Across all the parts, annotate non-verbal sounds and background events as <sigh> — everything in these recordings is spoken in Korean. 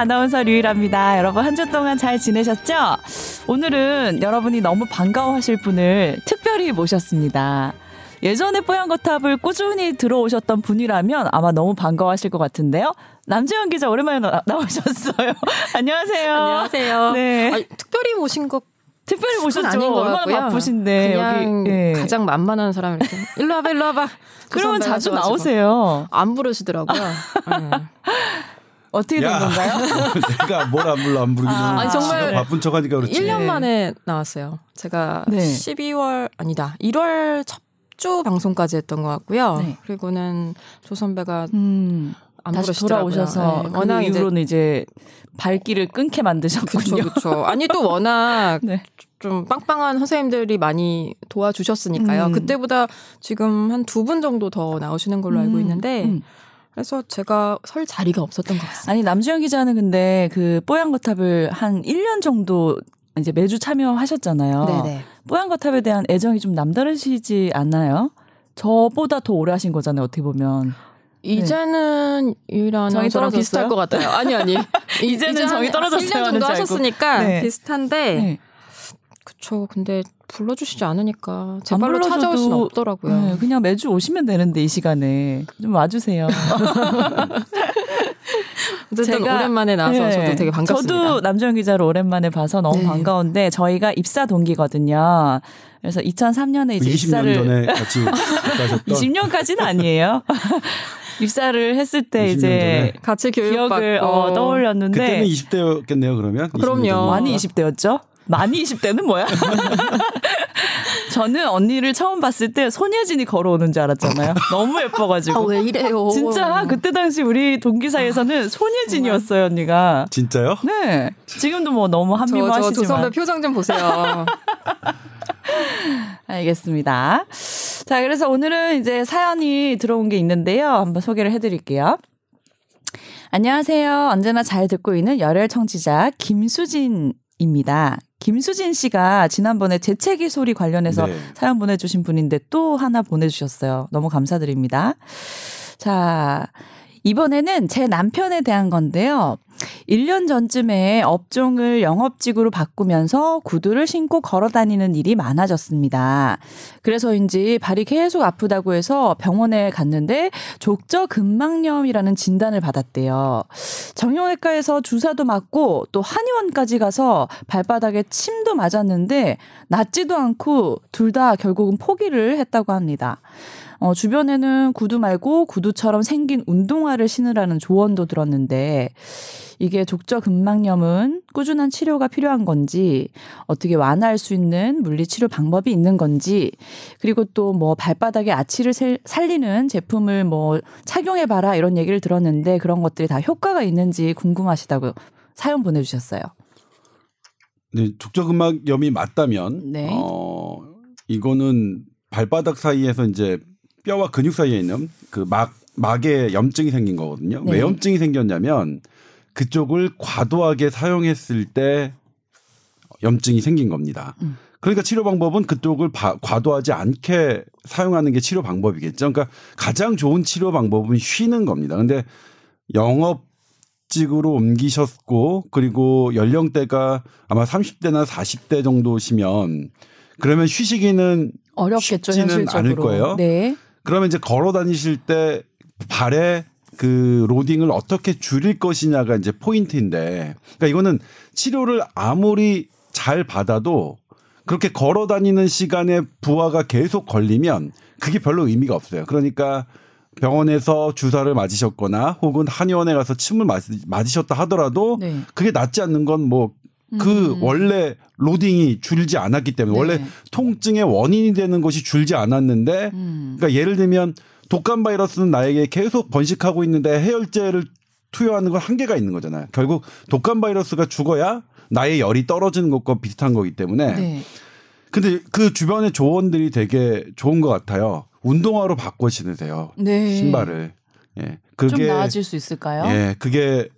아나운서 류일합니다. 여러분 한 주 동안 잘 지내셨죠? 오늘은 여러분이 너무 반가워하실 분을 특별히 모셨습니다. 예전에 뽀양거탑을 꾸준히 들어오셨던 분이라면 아마 너무 반가워하실 것 같은데요. 남재현 기자 오랜만에 나, 오셨어요 <laughs> 안녕하세요. 안녕하세요. 네. 아니, 특별히 모신 것 특별히 모셨죠. 아닌 것 얼마나 같고요. 바쁘신데 그냥 여기 예. 가장 만만한 사람 이렇게 일로 와봐 일로 와봐. 그러면 자주 나오세요. 안 부르시더라고요. <laughs> 네. 어떻게 된 건가요? <laughs> 내가 뭘 안 불러 안 부르기는 아, 아니 정말 바쁜 척하니까 그렇지. 1년 만에 나왔어요. 제가 네. 12월 아니다 1월 첫 주 방송까지 했던 것 같고요. 네. 그리고는 조 선배가 음. 안 다시 돌아오셔서 네. 그 워낙 이후로는 이제 발길을 끊게 만드셨군요. 그렇죠. 아니 또 워낙 <laughs> 네. 좀 빵빵한 선생님들이 많이 도와주셨으니까요. 음. 그때보다 지금 한 두 분 정도 더 나오시는 걸로 알고 음. 있는데 음. 그래서 제가 설 자리가 없었던 것 같습니다. 아니 남주영 기자는 근데 그 뽀얀거탑을 한 1년 정도 이제 매주 참여하셨잖아요. 네네. 뽀얀거탑에 대한 애정이 좀 남다르시지 않나요? 저보다 더 오래 하신 거잖아요. 어떻게 보면. 이제는 네. 유일한 정이 떨어 비슷할 것 같아요. 아니 아니. <laughs> 이제는 정이 떨어졌어요. 1년 정도 하셨으니까 네. 비슷한데 네. 그쵸. 근데 불러주시지 않으니까 제 발로 찾아올 수는 없더라고요. 네, 그냥 매주 오시면 되는데 이 시간에 좀 와주세요. <laughs> 제가 오랜만에 나와서 네, 저도 되게 반갑습니다. 저도 남정 기자를 오랜만에 봐서 너무 네. 반가운데 저희가 입사 동기거든요. 그래서 2003년에 이제 20년 입사를 전에 <laughs> 같이 20년까지는 아니에요. <laughs> 입사를 했을 때 이제 같이 교육을 어, 떠올렸는데 그때는 20대였겠네요. 그러면 그럼요. 많이 20대였죠. 많이 20대는 뭐야? <laughs> 저는 언니를 처음 봤을 때 손예진이 걸어오는 줄 알았잖아요. 너무 예뻐가지고. 아, 왜 이래요? 진짜 그때 당시 우리 동기 사이에서는 손예진이었어요, 언니가. 진짜요? 네. 지금도 뭐 너무 한미화하시지만. 저, 저, 저 선배 표정 좀 보세요. <laughs> 알겠습니다. 자, 그래서 오늘은 이제 사연이 들어온 게 있는데요. 한번 소개를 해드릴게요. 안녕하세요. 언제나 잘 듣고 있는 열혈 청취자 김수진입니다. 김수진 씨가 지난번에 재채기 소리 관련해서 네. 사연 보내주신 분인데 또 하나 보내주셨어요. 너무 감사드립니다. 자, 이번에는 제 남편에 대한 건데요. 1년 전쯤에 업종을 영업직으로 바꾸면서 구두를 신고 걸어 다니는 일이 많아졌습니다. 그래서인지 발이 계속 아프다고 해서 병원에 갔는데 족저근막염이라는 진단을 받았대요. 정형외과에서 주사도 맞고 또 한의원까지 가서 발바닥에 침도 맞았는데 낫지도 않고 둘 다 결국은 포기를 했다고 합니다. 어, 주변에는 구두 말고 구두처럼 생긴 운동화를 신으라는 조언도 들었는데 이게 족저근막염은 꾸준한 치료가 필요한 건지 어떻게 완화할 수 있는 물리치료 방법이 있는 건지 그리고 또 뭐 발바닥에 아치를 살리는 제품을 뭐 착용해 봐라 이런 얘기를 들었는데 그런 것들이 다 효과가 있는지 궁금하시다고 사연 보내주셨어요. 네, 족저근막염이 맞다면 네. 어 이거는 발바닥 사이에서 이제 뼈와 근육 사이에 있는 그 막 막에 염증이 생긴 거거든요. 네. 왜 염증이 생겼냐면 그쪽을 과도하게 사용했을 때 염증이 생긴 겁니다. 음. 그러니까 치료 방법은 그쪽을 바, 과도하지 않게 사용하는 게 치료 방법이겠죠. 그러니까 가장 좋은 치료 방법은 쉬는 겁니다. 근데 영업직으로 옮기셨고 그리고 연령대가 아마 30대나 40대 정도시면 그러면 쉬시기는 어렵겠죠, 쉽지는 현실적으로. 않을 거예요. 네. 그러면 이제 걸어 다니실 때 발에 그 로딩을 어떻게 줄일 것이냐가 이제 포인트인데 그러니까 이거는 치료를 아무리 잘 받아도 그렇게 걸어 다니는 시간에 부하가 계속 걸리면 그게 별로 의미가 없어요. 그러니까 병원에서 주사를 맞으셨거나 혹은 한의원에 가서 침을 맞으셨다 하더라도 네. 그게 낫지 않는 건 뭐 그 음. 원래 로딩이 줄지 않았기 때문에 네. 원래 통증의 원인이 되는 것이 줄지 않았는데 음. 그러니까 예를 들면 독감 바이러스는 나에게 계속 번식하고 있는데 해열제를 투여하는 건 한계가 있는 거잖아요. 결국 독감 바이러스가 죽어야 나의 열이 떨어지는 것과 비슷한 거기 때문에. 네. 근데 그 주변의 조언들이 되게 좋은 것 같아요. 운동화로 바꿔 신으세요. 네. 신발을. 예. 그게 좀 나아질 수 있을까요? 예. 그게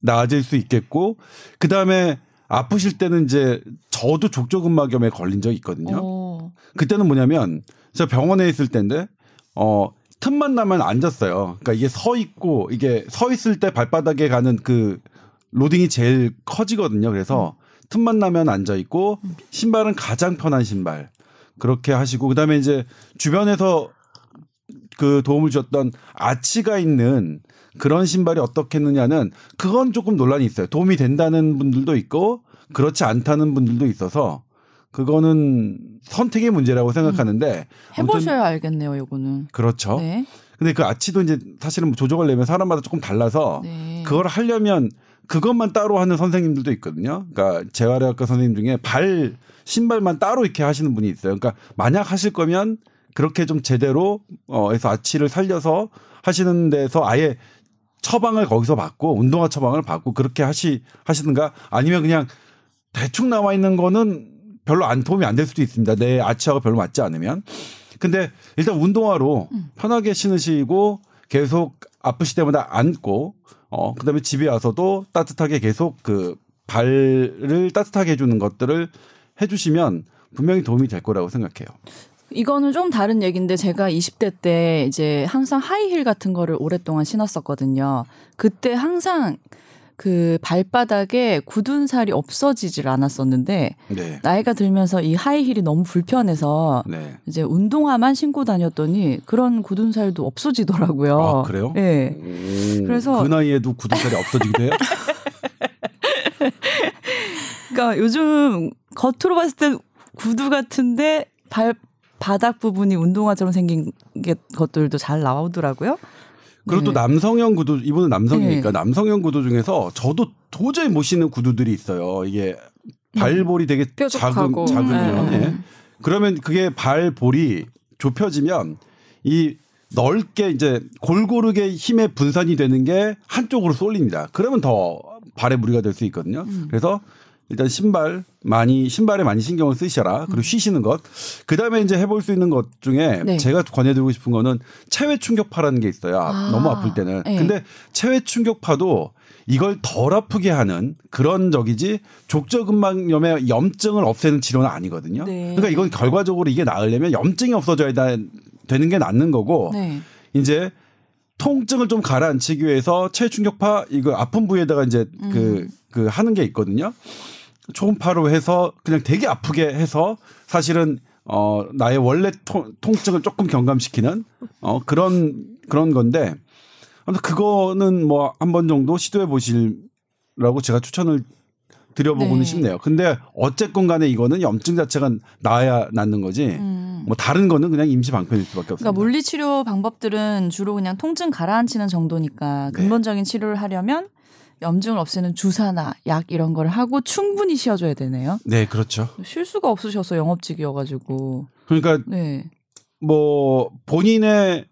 나아질 수 있겠고 그다음에 아프실 때는 이제 저도 족저근막염에 걸린 적이 있거든요. 오. 그때는 뭐냐면 저 병원에 있을 때인데 어 틈만 나면 앉았어요. 그러니까 이게 서 있고 이게 서 있을 때 발바닥에 가는 그 로딩이 제일 커지거든요. 그래서 음. 틈만 나면 앉아 있고 신발은 가장 편한 신발 그렇게 하시고 그다음에 이제 주변에서 그 도움을 줬던 아치가 있는 그런 신발이 어떻겠느냐는 그건 조금 논란이 있어요. 도움이 된다는 분들도 있고 그렇지 않다는 분들도 있어서 그거는 선택의 문제라고 생각하는데 음. 해보셔야 알겠네요, 요거는. 그렇죠. 네. 근데 그 아치도 이제 사실은 뭐 조정을 내면 사람마다 조금 달라서 네. 그걸 하려면 그것만 따로 하는 선생님들도 있거든요. 그러니까 재활의학과 선생님 중에 발 신발만 따로 이렇게 하시는 분이 있어요. 그러니까 만약 하실 거면 그렇게 좀 제대로 어 해서 아치를 살려서 하시는 데서 아예 처방을 거기서 받고 운동화 처방을 받고 그렇게 하시 하시든가 아니면 그냥 대충 나와 있는 거는 별로 안 도움이 안 될 수도 있습니다. 내 아치하고 별로 맞지 않으면. 근데 일단 운동화로 음. 편하게 신으시고 계속 아프시 때마다 앉고 어 그다음에 집에 와서도 따뜻하게 계속 그 발을 따뜻하게 해주는 것들을 해주시면 분명히 도움이 될 거라고 생각해요. 이거는 좀 다른 얘기인데 제가 20대 때 이제 항상 하이힐 같은 거를 오랫동안 신었었거든요. 그때 항상 그 발바닥에 굳은 살이 없어지질 않았었는데 네. 나이가 들면서 이 하이힐이 너무 불편해서 네. 이제 운동화만 신고 다녔더니 그런 굳은 살도 없어지더라고요. 아, 그래요? 네. 오, 그래서 그 나이에도 굳은 살이 없어지기도 해요? <laughs> 그러니까 요즘 겉으로 봤을 때 구두 같은데 발 바닥 부분이 운동화처럼 생긴 게 것들도 잘 나오더라고요. 그리고 네. 또 남성형 구두 이분은 남성이니까 네. 남성형 구두 중에서 저도 도저히 못 신는 구두들이 있어요. 이게 발볼이 되게 뾰족하고. 작은 작으면 네. 예. 그러면 그게 발볼이 좁혀지면 이 넓게 이제 골고루게 힘의 분산이 되는 게 한쪽으로 쏠립니다. 그러면 더 발에 무리가 될 수 있거든요. 음. 그래서 일단 신발 많이 신발에 많이 신경을 쓰셔라. 그리고 음. 쉬시는 것. 그다음에 이제 해볼 수 있는 것 중에 네. 제가 권해드리고 싶은 거는 체외 충격파라는 게 있어요. 아. 너무 아플 때는. 네. 근데 체외 충격파도 이걸 덜 아프게 하는 그런 적이지 족저근막염의 염증을 없애는 치료는 아니거든요. 네. 그러니까 이건 결과적으로 이게 나으려면 염증이 없어져야 되는 게 낫는 거고 네. 이제 통증을 좀 가라앉히기 위해서 체외 충격파 이거 아픈 부위에다가 이제 그, 음. 그, 그 하는 게 있거든요. 초음파로 해서 그냥 되게 아프게 해서 사실은 어 나의 원래 통, 통증을 조금 경감시키는 어 그런 그런 건데 아무튼 그거는 뭐 한 번 정도 시도해 보실라고 제가 추천을 드려보고는 네. 싶네요. 근데 어쨌건 간에 이거는 염증 자체가 나야 낫는 거지. 음. 뭐 다른 거는 그냥 임시 방편일 수밖에 없습니다. 그러니까 물리 치료 방법들은 주로 그냥 통증 가라앉히는 정도니까 네. 근본적인 네. 치료를 하려면 염증을 없애는 주사나 약 이런 걸 하고 충분히 쉬어줘야 되네요. 네, 그렇죠. 쉴 수가 없으셔서 영업직이어가지고. 그러니까 네. 뭐 본인의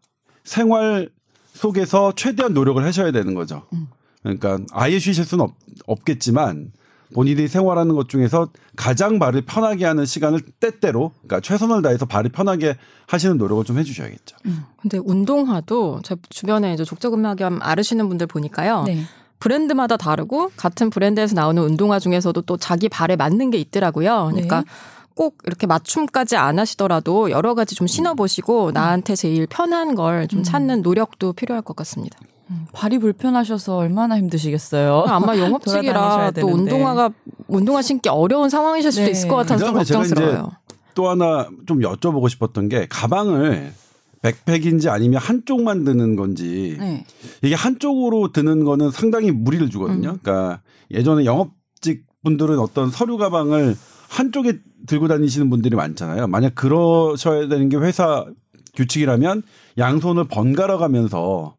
생활 속에서 최대한 노력을 하셔야 되는 거죠. 음. 그러니까 아예 쉬실 수는 없, 없겠지만 본인이 생활하는 것 중에서 가장 발을 편하게 하는 시간을 때때로 그러니까 최선을 다해서 발이 편하게 하시는 노력을 좀 해주셔야겠죠. 음. 근데 운동화도 제 주변에 이제 족저근막염 앓으시는 분들 보니까요. 네. 브랜드마다 다르고 같은 브랜드에서 나오는 운동화 중에서도 또 자기 발에 맞는 게 있더라고요. 그러니까 네. 꼭 이렇게 맞춤까지 안 하시더라도 여러 가지 좀 신어보시고 음. 나한테 제일 편한 걸좀 음. 찾는 노력도 필요할 것 같습니다. 음, 발이 불편하셔서 얼마나 힘드시겠어요. 아마 <laughs> 영업직이라 또 운동화가 운동화 신기 어려운 상황이실 수도 네. 있을 것 같아서 좀 걱정스러워요. 또 하나 좀 여쭤보고 싶었던 게 가방을 백팩인지 아니면 한쪽만 드는 건지 네. 이게 한쪽으로 드는 거는 상당히 무리를 주거든요. 음. 그러니까 예전에 영업직 분들은 어떤 서류 가방을 한쪽에 들고 다니시는 분들이 많잖아요. 만약 그러셔야 되는 게 회사 규칙이라면 양손을 번갈아 가면서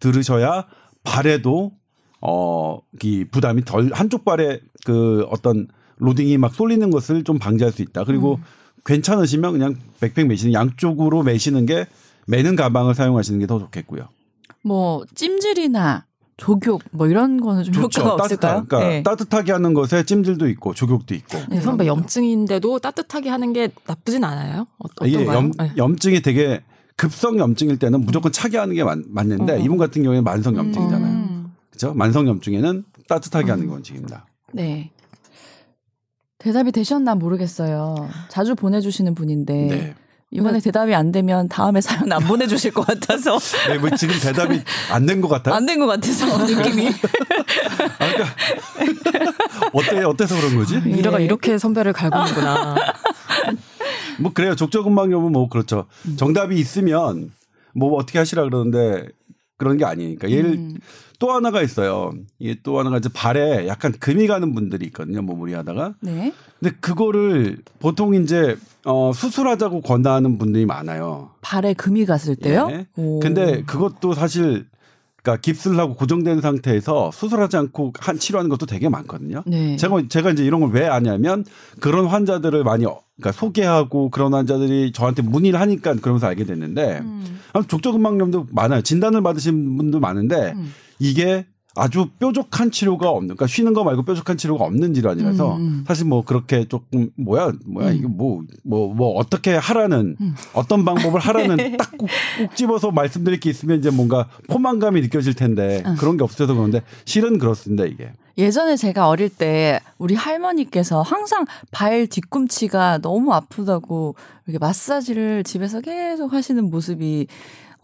들으셔야 발에도 어, 이 부담이 덜 한쪽 발에 그 어떤 로딩이 막 쏠리는 것을 좀 방지할 수 있다. 그리고 음. 괜찮으시면 그냥 백팩 매시는 양쪽으로 매시는 게 매는 가방을 사용하시는 게 더 좋겠고요. 뭐 찜질이나 조격 뭐 이런 거는 좀 좋죠. 효과가 없을까요? 그러니까 네. 따뜻하게 하는 것에 찜질도 있고 조격도 있고. 네, 선배 염증인데도 따뜻하게 하는 게 나쁘진 않아요. 어, 이게 염, 네. 염증이 되게 급성 염증일 때는 무조건 차게 하는 게 맞, 는데 어. 이분 같은 경우에 만성 염증이잖아요. 음. 그렇죠? 만성 염증에는 따뜻하게 음. 하는 게 원칙입니다. 네. 대답이 되셨나 모르겠어요. 자주 보내주시는 분인데 네. 이번에 네. 대답이 안 되면 다음에 사연 안 보내주실 것 같아서. <laughs> 네, 뭐 지금 대답이 안 된 것 같아요? 안 된 것 같아서 느낌이. 아, 그러니까 어때 어때서 그런 거지? 이래가 네. 이렇게 선배를 갈구는구나. <laughs> 뭐 그래요. 족저근막염은 뭐 그렇죠. 음. 정답이 있으면 뭐 어떻게 하시라 그러는데 그런 게 아니니까. 예를 음. 또 하나가 있어요. 이게 또 하나가 이제 발에 약간 금이 가는 분들이 있거든요. 뭐 무리 하다가. 네. 근데 그거를 보통 이제 어 수술하자고 권하는 분들이 많아요. 발에 금이 갔을 때요? 네. 근데 그것도 사실 그러니까 깁스를 하고 고정된 상태에서 수술하지 않고 한 치료하는 것도 되게 많거든요. 네. 제가 제가 이제 이런 걸 왜 아냐면 그런 환자들을 많이 그러니까 소개하고 그런 환자들이 저한테 문의를 하니까 그러면서 알게 됐는데 음. 족저근막염도 많아요. 진단을 받으신 분도 많은데 음. 이게 아주 뾰족한 치료가 없는, 그러니까 쉬는 거 말고 뾰족한 치료가 없는 질환이라서 음, 음. 사실 뭐 그렇게 조금 뭐야, 뭐야 음. 이게 뭐, 뭐, 뭐 어떻게 하라는 음. 어떤 방법을 하라는 <laughs> 딱꼭 집어서 말씀드릴 게 있으면 이제 뭔가 포만감이 느껴질 텐데 어. 그런 게 없어서 그런데 실은 그렇습니다 이게. 예전에 제가 어릴 때 우리 할머니께서 항상 발 뒤꿈치가 너무 아프다고 이렇게 마사지를 집에서 계속 하시는 모습이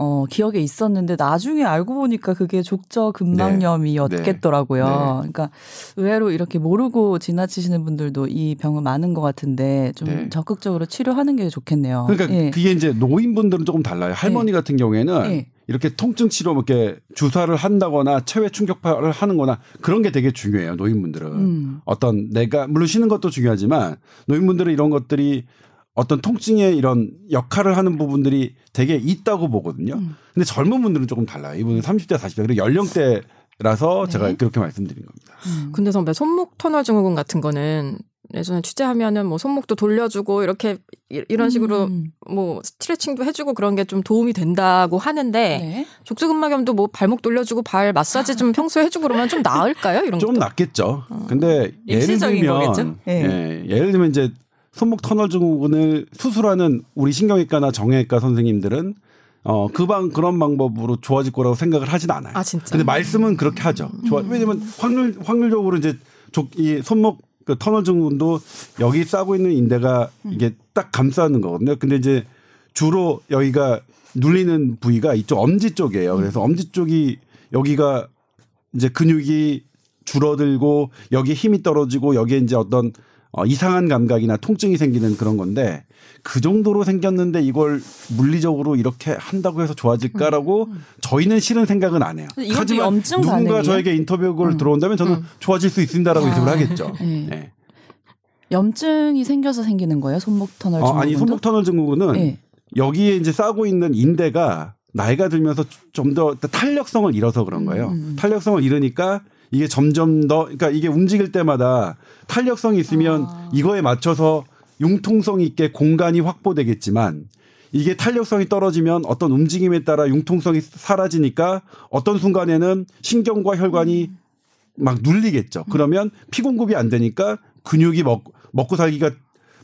어, 기억에 있었는데 나중에 알고 보니까 그게 족저 근막염이었겠더라고요. 네. 네. 그러니까 의외로 이렇게 모르고 지나치시는 분들도 이 병은 많은 것 같은데 좀 네. 적극적으로 치료하는 게 좋겠네요. 그러니까 예. 그게 이제 노인분들은 조금 달라요. 할머니 예. 같은 경우에는 예. 이렇게 통증 치료 뭐 이렇게 주사를 한다거나 체외 충격파를 하는거나 그런 게 되게 중요해요. 노인분들은 음. 어떤 내가 물론 쉬는 것도 중요하지만 노인분들은 이런 것들이 어떤 통증의 이런 역할을 하는 부분들이 되게 있다고 보거든요. 음. 근데 젊은 분들은 조금 달라요. 이분은 30대, 40대. 그리고 연령대라서 네. 제가 그렇게 말씀드린 겁니다. 음. 근데 선배 손목 터널 증후군 같은 거는 예전에 취재하면은 뭐 손목도 돌려주고 이렇게 이런 식으로 음. 뭐 스트레칭도 해주고 그런 게 좀 도움이 된다고 하는데 네. 족저근막염도 뭐 발목 돌려주고 발 마사지 좀 평소에 해주고 그러면 좀 나을까요? 이런 좀 것도? 낫겠죠. 어. 근데 예를 들면 네. 예, 예를 들면 이제 손목 터널 증후군을 수술하는 우리 신경외과나 정형외과 선생님들은 어, 그 방, 그런 방법으로 좋아질 거라고 생각을 하진 않아요. 아, 진짜? 근데 말씀은 그렇게 하죠. 좋아. 음. 왜냐면 확률, 확률적으로 이제 이 손목 그 터널 증후군도 여기 싸고 있는 인대가 이게 딱 감싸는 거거든요. 근데 이제 주로 여기가 눌리는 부위가 이쪽 엄지 쪽이에요. 그래서 엄지 쪽이 여기가 이제 근육이 줄어들고 여기 힘이 떨어지고 여기에 이제 어떤 어, 이상한 감각이나 통증이 생기는 그런 건데 그 정도로 생겼는데 이걸 물리적으로 이렇게 한다고 해서 좋아질까라고 음, 음. 저희는 싫은 생각은 안 해요. 하지만 누군가 반응이에요? 저에게 인터뷰를 음. 들어온다면 저는 음. 좋아질 수 있습니다라고 아. 예측을 하겠죠. 네. 네. 염증이 생겨서 생기는 거예요? 손목 터널 증후군? 어, 아니 손목 터널 증후군은 네. 여기에 이제 싸고 있는 인대가 나이가 들면서 좀 더 탄력성을 잃어서 그런 거예요. 음. 탄력성을 잃으니까 이게 점점 더 그러니까 이게 움직일 때마다 탄력성이 있으면 아. 이거에 맞춰서 융통성 있게 공간이 확보되겠지만 이게 탄력성이 떨어지면 어떤 움직임에 따라 융통성이 사라지니까 어떤 순간에는 신경과 혈관이 음. 막 눌리겠죠. 그러면 피 공급이 안 되니까 근육이 먹, 먹고 살기가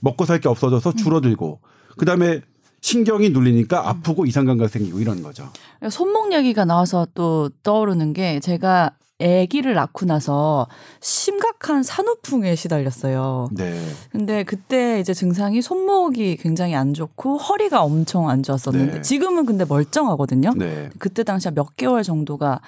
먹고 살 게 없어져서 음. 줄어들고 그다음에 신경이 눌리니까 아프고 이상 감각 생기고 이런 거죠. 손목 얘기가 나와서 또 떠오르는 게 제가 아기를 낳고 나서 심각한 산후풍에 시달렸어요. 네. 근데 그때 이제 증상이 손목이 굉장히 안 좋고 허리가 엄청 안 좋았었는데 네. 지금은 근데 멀쩡하거든요. 네. 그때 당시에 몇 개월 정도가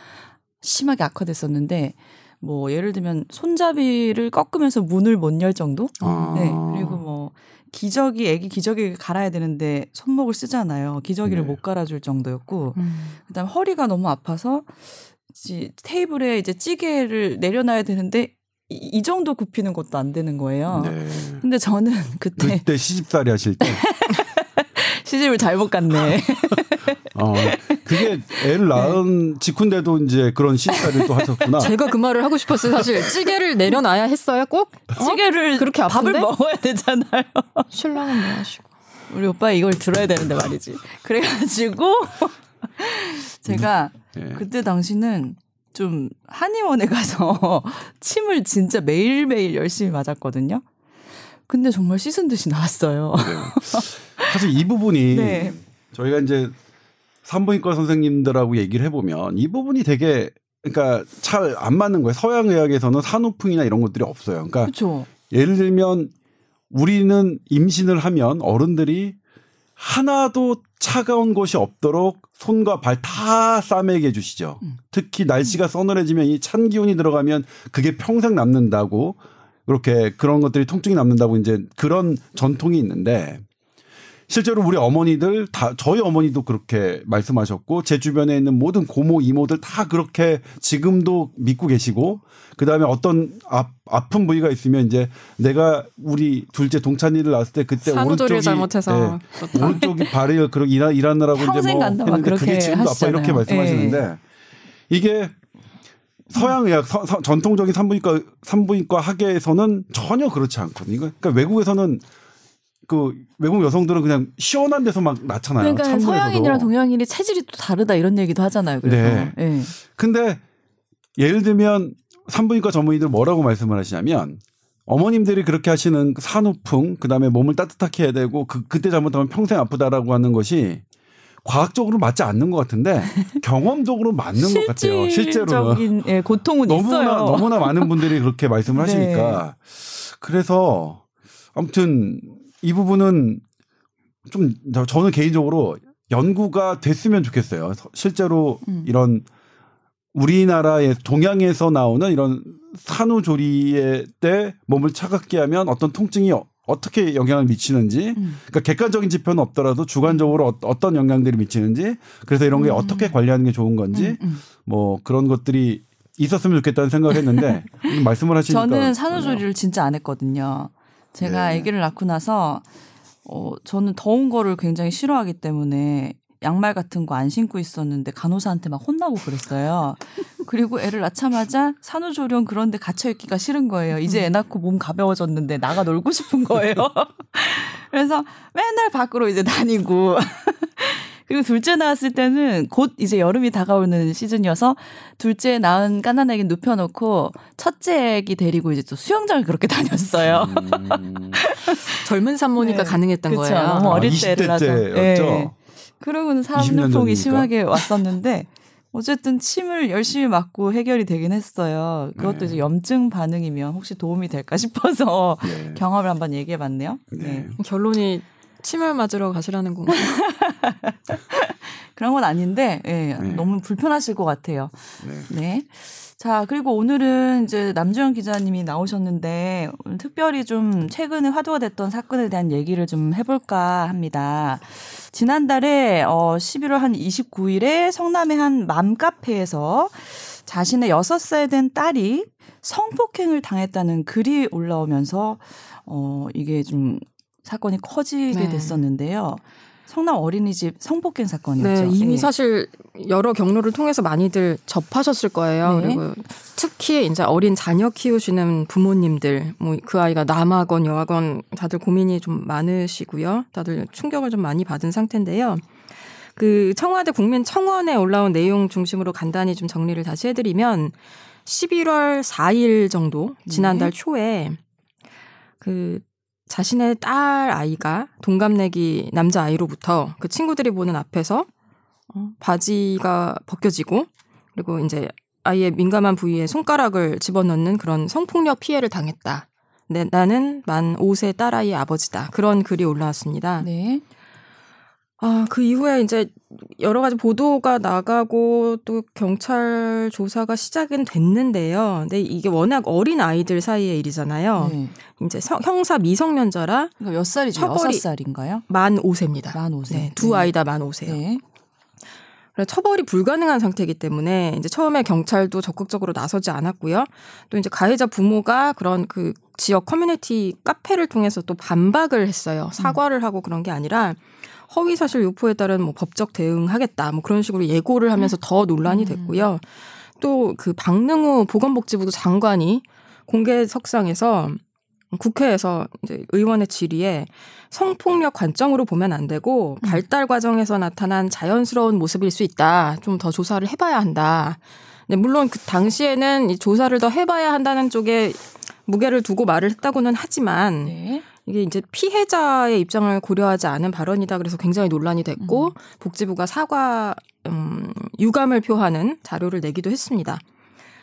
심하게 악화됐었는데 뭐 예를 들면 손잡이를 꺾으면서 문을 못 열 정도? 아. 네. 그리고 뭐 기저귀 애기 기저귀 갈아야 되는데 손목을 쓰잖아요. 기저귀를 네. 못 갈아줄 정도였고 음. 그다음 허리가 너무 아파서 테이블에 이제 찌개를 내려놔야 되는데 이, 이 정도 굽히는 것도 안 되는 거예요. 네. 근데 저는 <laughs> 그때 그때 시집살이 하실 때 <laughs> 시집을 잘못 갔네. <laughs> 어, 그게 애를 낳은 네. 직후인데도 이제 그런 시집살이를 또 하셨구나. 제가 그 말을 하고 싶었어요. 사실 찌개를 내려놔야 했어요. 꼭 어? 찌개를 그렇게 아픈데? 밥을 먹어야 되잖아요. 신랑은 뭐 하시고. 우리 오빠 이걸 들어야 되는데 말이지. 그래가지고 <laughs> 제가 네. 그때 당시는 좀 한의원에 가서 <laughs> 침을 진짜 매일매일 열심히 맞았거든요. 근데 정말 씻은 듯이 나왔어요. 네. 사실 이 부분이 <laughs> 네. 저희가 이제 산부인과 선생님들하고 얘기를 해보면 이 부분이 되게 그러니까 잘 안 맞는 거예요. 서양 의학에서는 산후풍이나 이런 것들이 없어요. 그러니까 그쵸. 예를 들면 우리는 임신을 하면 어른들이 하나도 차가운 곳이 없도록 손과 발 다 싸매게 해주시죠. 음. 특히 날씨가 서늘해지면 이 찬 기운이 들어가면 그게 평생 남는다고 그렇게 그런 것들이 통증이 남는다고 이제 그런 전통이 있는데 실제로 우리 어머니들 다 저희 어머니도 그렇게 말씀하셨고 제 주변에 있는 모든 고모 이모들 다 그렇게 지금도 믿고 계시고 그다음에 어떤 아, 아픈 부위가 있으면 이제 내가 우리 둘째 동찬이를 낳았을 때 그때 오른쪽이 잘못해서 네, 오른쪽이 발을 그렇게 일하, 일하느라고 이제 뭐 했는데 그게 지금도 아빠 이렇게 말씀하시는데 네. 이게 서양 의학 서, 서, 전통적인 산부인과 산부인과 학계에서는 전혀 그렇지 않거든요. 그러니까 외국에서는 그 외국 여성들은 그냥 시원한 데서 막 낳잖아요. 그러니까 서양인이랑 동양인이 체질이 또 다르다 이런 얘기도 하잖아요. 그래서. 네. 네. 근데 예를 들면 산부인과 전문의들 뭐라고 말씀을 하시냐면 어머님들이 그렇게 하시는 산후풍 그다음에 몸을 따뜻하게 해야 되고 그 그때 잘못하면 평생 아프다라고 하는 것이 과학적으로 맞지 않는 것 같은데 <laughs> 경험적으로 맞는 것 같아요. 실제로는 예, 고통은 너무나 있어요. 너무나 많은 분들이 그렇게 말씀을 <laughs> 하시니까 네. 그래서 아무튼 이 부분은 좀 저는 개인적으로 연구가 됐으면 좋겠어요. 실제로 음. 이런 우리나라의 동양에서 나오는 이런 산후조리에 때 몸을 차갑게 하면 어떤 통증이 어떻게 영향을 미치는지 음. 그러니까 객관적인 지표는 없더라도 주관적으로 어, 떤 영향들이 미치는지 그래서 이런 게 음. 어떻게 관리하는 게 좋은 건지 음, 음. 뭐 그런 것들이 있었으면 좋겠다는 생각을 했는데 <laughs> 말씀을 하시니까 저는 산후조리를 진짜 안 했거든요. 제가 네. 아기를 낳고 나서 어 저는 더운 거를 굉장히 싫어하기 때문에 양말 같은 거 안 신고 있었는데 간호사한테 막 혼나고 그랬어요. 그리고 애를 낳자마자 산후조리원 그런 데 갇혀 있기가 싫은 거예요. 이제 애 낳고 몸 가벼워졌는데 나가 놀고 싶은 거예요. <laughs> 그래서 맨날 밖으로 이제 다니고 그리고 둘째 낳았을 때는 곧 이제 여름이 다가오는 시즌이어서 둘째 낳은 까난애기 눕혀놓고 첫째 애기 데리고 이제 또 수영장을 그렇게 <laughs> 다녔어요. 음. 젊은 산모니까 네. 가능했던 그쵸, 거예요. 너무 어릴 아, 때라서. 네. 그러고는 산후풍이 심하게 왔었는데 어쨌든 침을 열심히 맞고 해결이 되긴 했어요. 그것도 네. 이제 염증 반응이면 혹시 도움이 될까 싶어서 네. 경험을 한번 얘기해 봤네요. 네. 결론이 침을 맞으러 가시라는 건가요? <laughs> 그런 건 아닌데 예, 너무 불편하실 것 같아요. 네. 자, 그리고 오늘은 이제 남주현 기자님이 나오셨는데 오늘 특별히 좀 최근에 화두가 됐던 사건에 대한 얘기를 좀 해볼까 합니다. 지난달에 어 11월 한 29일에 성남의 한 맘카페에서 자신의 6살 된 딸이 성폭행을 당했다는 글이 올라오면서 어 이게 좀 사건이 커지게 네. 됐었는데요. 성남 어린이집 성폭행 사건이었죠. 네, 이미 네. 사실 여러 경로를 통해서 많이들 접하셨을 거예요. 네. 그리고 특히 이제 어린 자녀 키우시는 부모님들, 뭐 그 아이가 남아건 여아건 다들 고민이 좀 많으시고요. 다들 충격을 좀 많이 받은 상태인데요. 그 청와대 국민청원에 올라온 내용 중심으로 간단히 좀 정리를 다시 해드리면 11월 4일 정도 지난달 네. 초에 그 자신의 딸 아이가 동갑내기 남자 아이로부터 그 친구들이 보는 앞에서 어, 바지가 벗겨지고 그리고 이제 아이의 민감한 부위에 손가락을 집어넣는 그런 성폭력 피해를 당했다. 네, 나는 만 5세 딸아이의 아버지다. 그런 글이 올라왔습니다. 네. 아, 그 이후에 이제 여러 가지 보도가 나가고 또 경찰 조사가 시작은 됐는데요. 근데 이게 워낙 어린 아이들 사이의 일이잖아요. 네. 이제 성, 형사 미성년자라 그러니까 몇 살이죠? 처벌이 6살인가요? 만 5세입니다. 만 5세. 네, 두 네. 아이 다 만 5세요. 네. 그래서 처벌이 불가능한 상태이기 때문에 이제 처음에 경찰도 적극적으로 나서지 않았고요. 또 이제 가해자 부모가 그런 그 지역 커뮤니티 카페를 통해서 또 반박을 했어요. 사과를 하고 그런 게 아니라 허위 사실 유포에 따른 뭐 법적 대응하겠다 뭐 그런 식으로 예고를 하면서 더 논란이 음. 됐고요. 또 그 박능우 보건복지부 장관이 공개 석상에서 국회에서 이제 의원의 질의에 성폭력 관점으로 보면 안 되고 음. 발달 과정에서 나타난 자연스러운 모습일 수 있다. 좀 더 조사를 해봐야 한다. 네, 물론 그 당시에는 이 조사를 더 해봐야 한다는 쪽에 무게를 두고 말을 했다고는 하지만 네. 이게 이제 피해자의 입장을 고려하지 않은 발언이다 그래서 굉장히 논란이 됐고 음. 복지부가 사과 음, 유감을 표하는 자료를 내기도 했습니다.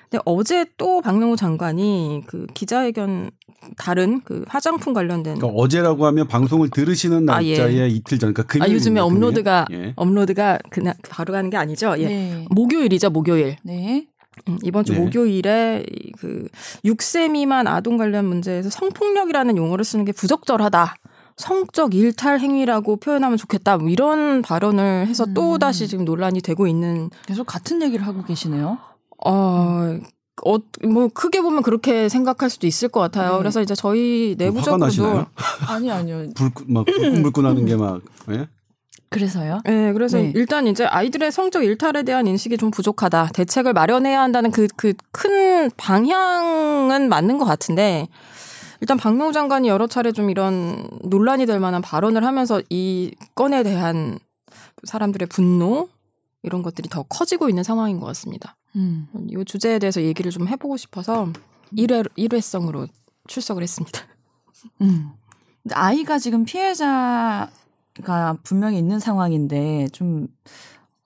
근데 어제 또 박명호 장관이 그 기자회견 다른 그 화장품 관련된 그러니까 어제라고 하면 방송을 들으시는 날짜에 아, 예. 이틀 전 그러니까 금요일 아 요즘에 업로드가 예. 업로드가 그냥 바로 가는 게 아니죠. 예. 네. 목요일이죠, 목요일. 네. 음, 이번 주 네. 목요일에 그 6세 미만 아동 관련 문제에서 성폭력이라는 용어를 쓰는 게 부적절하다. 성적 일탈 행위라고 표현하면 좋겠다. 뭐 이런 발언을 해서 음. 또 다시 지금 논란이 되고 있는. 계속 같은 얘기를 하고 계시네요. 어, 어, 뭐 크게 보면 그렇게 생각할 수도 있을 것 같아요. 네. 그래서 이제 저희 내부적으로도 아니 아니요. 불막 불끈불끈하는 게 막. 예? 그래서요? 네, 그래서 네. 일단 이제 아이들의 성적 일탈에 대한 인식이 좀 부족하다. 대책을 마련해야 한다는 그 그 큰 방향은 맞는 것 같은데 일단 박명호 장관이 여러 차례 좀 이런 논란이 될 만한 발언을 하면서 이 건에 대한 사람들의 분노 이런 것들이 더 커지고 있는 상황인 것 같습니다. 음. 이 주제에 대해서 얘기를 좀 해보고 싶어서 일회 일회성으로 출석을 했습니다. 음. 아이가 지금 피해자 가 분명히 있는 상황인데 좀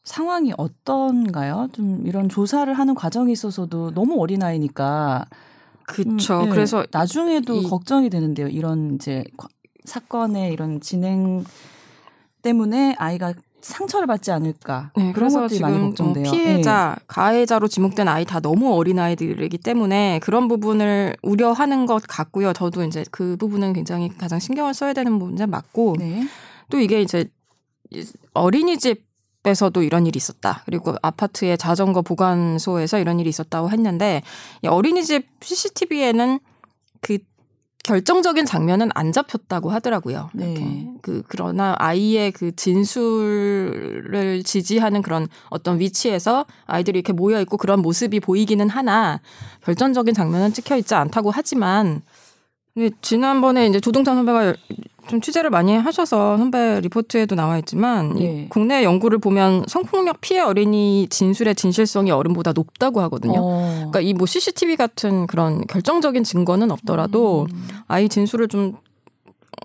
상황이 어떤가요? 좀 이런 조사를 하는 과정에 있어서도 너무 어린 아이니까 그렇죠. 음, 네. 그래서 나중에도 이, 걱정이 되는데요. 이런 이제 사건의 이런 진행 때문에 아이가 상처를 받지 않을까. 네, 그런 것들이 많이 걱정돼요. 피해자, 네. 가해자로 지목된 아이 다 너무 어린 아이들이기 때문에 그런 부분을 우려하는 것 같고요. 저도 이제 그 부분은 굉장히 가장 신경을 써야 되는 문제 맞고 네. 또 이게 이제 어린이집 에서도 이런 일이 있었다. 그리고 아파트의 자전거 보관소에서 이런 일이 있었다고 했는데 어린이집 CCTV에는 그 결정적인 장면은 안 잡혔다고 하더라고요. 네. 그 그러나 아이의 그 진술을 지지하는 그런 어떤 위치에서 아이들이 이렇게 모여 있고 그런 모습이 보이기는 하나 결정적인 장면은 찍혀 있지 않다고 하지만 지난번에 이제 조동찬 선배가 좀 취재를 많이 하셔서 선배 리포트에도 나와 있지만 네. 이 국내 연구를 보면 성폭력 피해 어린이 진술의 진실성이 어른보다 높다고 하거든요. 어. 그러니까 이 뭐 CCTV 같은 그런 결정적인 증거는 없더라도 음. 아이 진술을 좀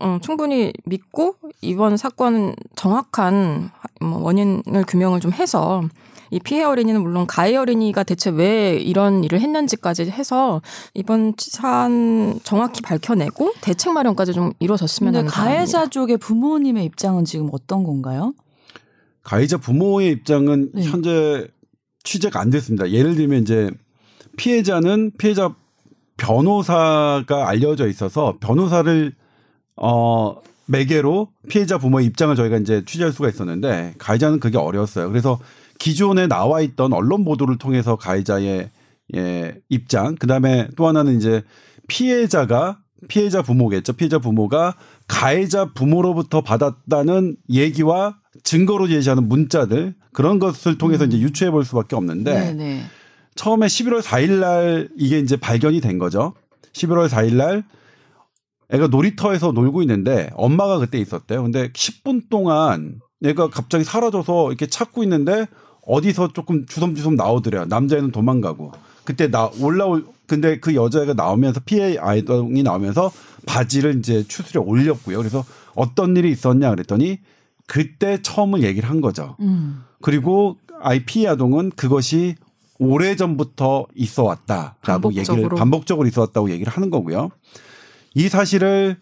어, 충분히 믿고 이번 사건 정확한 뭐 원인을 규명을 좀 해서 이 피해 어린이는 물론 가해 어린이가 대체 왜 이런 일을 했는지까지 해서 이번 사안 정확히 밝혀내고 대책 마련까지 좀 이루어졌으면 하는 가해자 바랍니다. 쪽의 부모님의 입장은 지금 어떤 건가요? 가해자 부모의 입장은 네. 현재 취재가 안 됐습니다. 예를 들면 이제 피해자는 피해자 변호사가 알려져 있어서 변호사를 어 매개로 피해자 부모의 입장을 저희가 이제 취재할 수가 있었는데 가해자는 그게 어려웠어요. 그래서 기존에 나와 있던 언론 보도를 통해서 가해자의 예, 입장, 그 다음에 또 하나는 이제 피해자가 피해자 부모겠죠. 피해자 부모가 가해자 부모로부터 받았다는 얘기와 증거로 제시하는 문자들 그런 것을 통해서 음. 이제 유추해 볼 수밖에 없는데 네네. 네. 처음에 11월 4일 날 이게 이제 발견이 된 거죠. 11월 4일 날 애가 놀이터에서 놀고 있는데 엄마가 그때 있었대요. 근데 10분 동안 애가 갑자기 사라져서 이렇게 찾고 있는데 어디서 조금 주섬주섬 나오더래요. 남자애는 도망가고. 그때 나 올라올 근데 그 여자애가 나오면서 피해 아이동이 나오면서 바지를 이제 추스려 올렸고요. 그래서 어떤 일이 있었냐 그랬더니 그때 처음을 얘기를 한 거죠. 음. 그리고 아이 피해 아동은 그것이 오래 전부터 있어 왔다라고 반복적으로. 얘기를 반복적으로 있어 왔다고 얘기를 하는 거고요. 이 사실을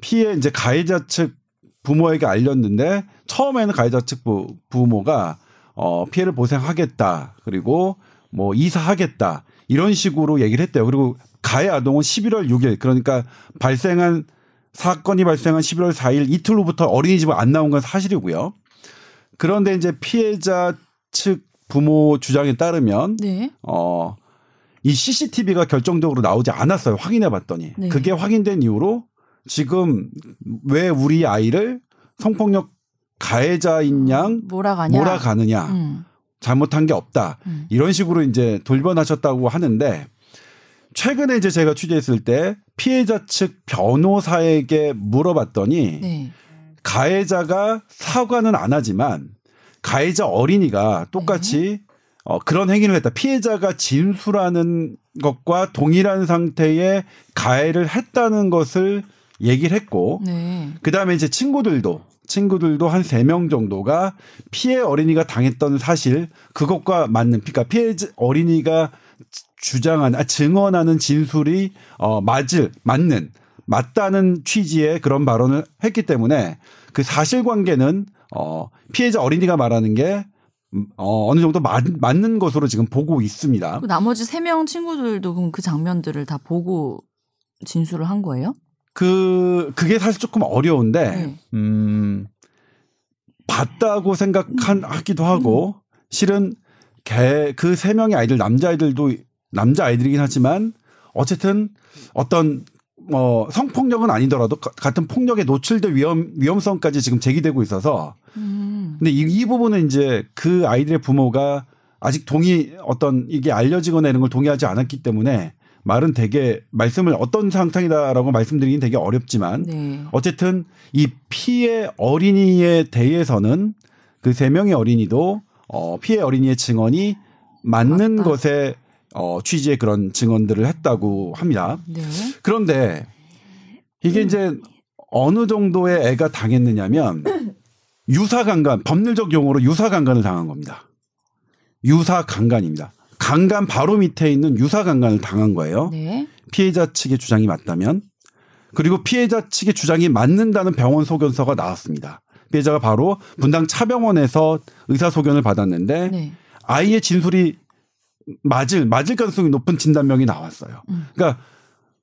피해 이제 가해자 측 부모에게 알렸는데 처음에는 가해자 측 부, 부모가 어, 피해를 보상하겠다. 그리고 뭐 이사하겠다. 이런 식으로 얘기를 했대요. 그리고 가해 아동은 11월 6일 그러니까 발생한 사건이 발생한 11월 4일 이틀 후부터 어린이집을 안 나온 건 사실이고요. 그런데 이제 피해자 측 부모 주장에 따르면 네. 어, 이 CCTV가 결정적으로 나오지 않았어요. 확인해 봤더니. 네. 그게 확인된 이후로 지금 왜 우리 아이를 성폭력 가해자인 양 몰아가냐. 몰아가느냐. 음. 잘못한 게 없다. 음. 이런 식으로 이제 돌변하셨다고 하는데 최근에 이제 제가 취재했을 때 피해자 측 변호사에게 물어봤더니 네. 가해자가 사과는 안 하지만 가해자 어린이가 똑같이 네. 어, 그런 행위를 했다. 피해자가 진술하는 것과 동일한 상태의 가해를 했다는 것을 얘기를 했고, 네. 그 다음에 이제 친구들도 친구들도 한 세 명 정도가 피해 어린이가 당했던 사실 그것과 맞는 그러니까 피해 어린이가 주장하는 아, 증언하는 진술이 어 맞을 맞는 맞다는 취지의 그런 발언을 했기 때문에 그 사실관계는 어 피해자 어린이가 말하는 게 음, 어, 어느 정도 맞, 맞는 것으로 지금 보고 있습니다. 그 나머지 세 명 친구들도 그럼 그 장면들을 다 보고 진술을 한 거예요? 그 그게 사실 조금 어려운데 네. 음 봤다고 생각한 음. 하기도 하고 실은 그세 명의 아이들 남자 아이들도 남자 아이들이긴 하지만 어쨌든 어떤 뭐 성폭력은 아니더라도 같은 폭력에 노출될 위험 위험성까지 지금 제기되고 있어서 음. 근데 이, 이 부분은 이제 그 아이들의 부모가 아직 동의 어떤 이게 알려지거나 이런 걸 동의하지 않았기 때문에 말은 되게 말씀을 어떤 상황이다라고 말씀드리긴 되게 어렵지만 네. 어쨌든 이 피해 어린이에 대해서는 그 세 명의 어린이도 어 피해 어린이의 증언이 맞는 맞다. 것에 어 취지의 그런 증언들을 했다고 합니다. 네. 그런데 이게 음. 이제 어느 정도의 애가 당했느냐면 유사강간 법률적 용어로 유사강간을 당한 겁니다. 유사강간입니다. 강간 바로 밑에 있는 유사 강간을 당한 거예요. 네. 피해자 측의 주장이 맞다면 그리고 피해자 측의 주장이 맞는다는 병원 소견서가 나왔습니다. 피해자가 바로 분당 차병원에서 의사 소견을 받았는데 네. 아이의 진술이 맞을 맞을 가능성이 높은 진단명이 나왔어요. 음. 그러니까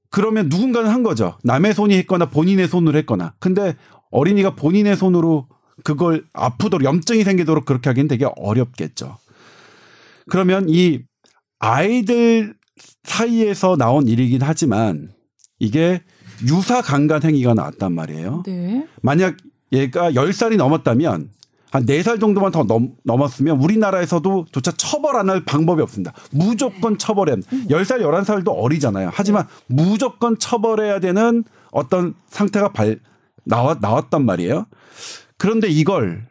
그러면 누군가는 한 거죠. 남의 손이 했거나 본인의 손으로 했거나. 근데 어린이가 본인의 손으로 그걸 아프도록 염증이 생기도록 그렇게 하기는 되게 어렵겠죠. 그러면 이 아이들 사이에서 나온 일이긴 하지만 이게 유사 강간 행위가 나왔단 말이에요. 네. 만약 얘가 10살이 넘었다면 한 4살 정도만 더 넘, 넘었으면 우리나라에서도 조차 처벌 안 할 방법이 없습니다. 무조건 처벌해야 합니다. 10살, 11살도 어리잖아요. 하지만 무조건 처벌해야 되는 어떤 상태가 발, 나왔, 나왔단 말이에요. 그런데 이걸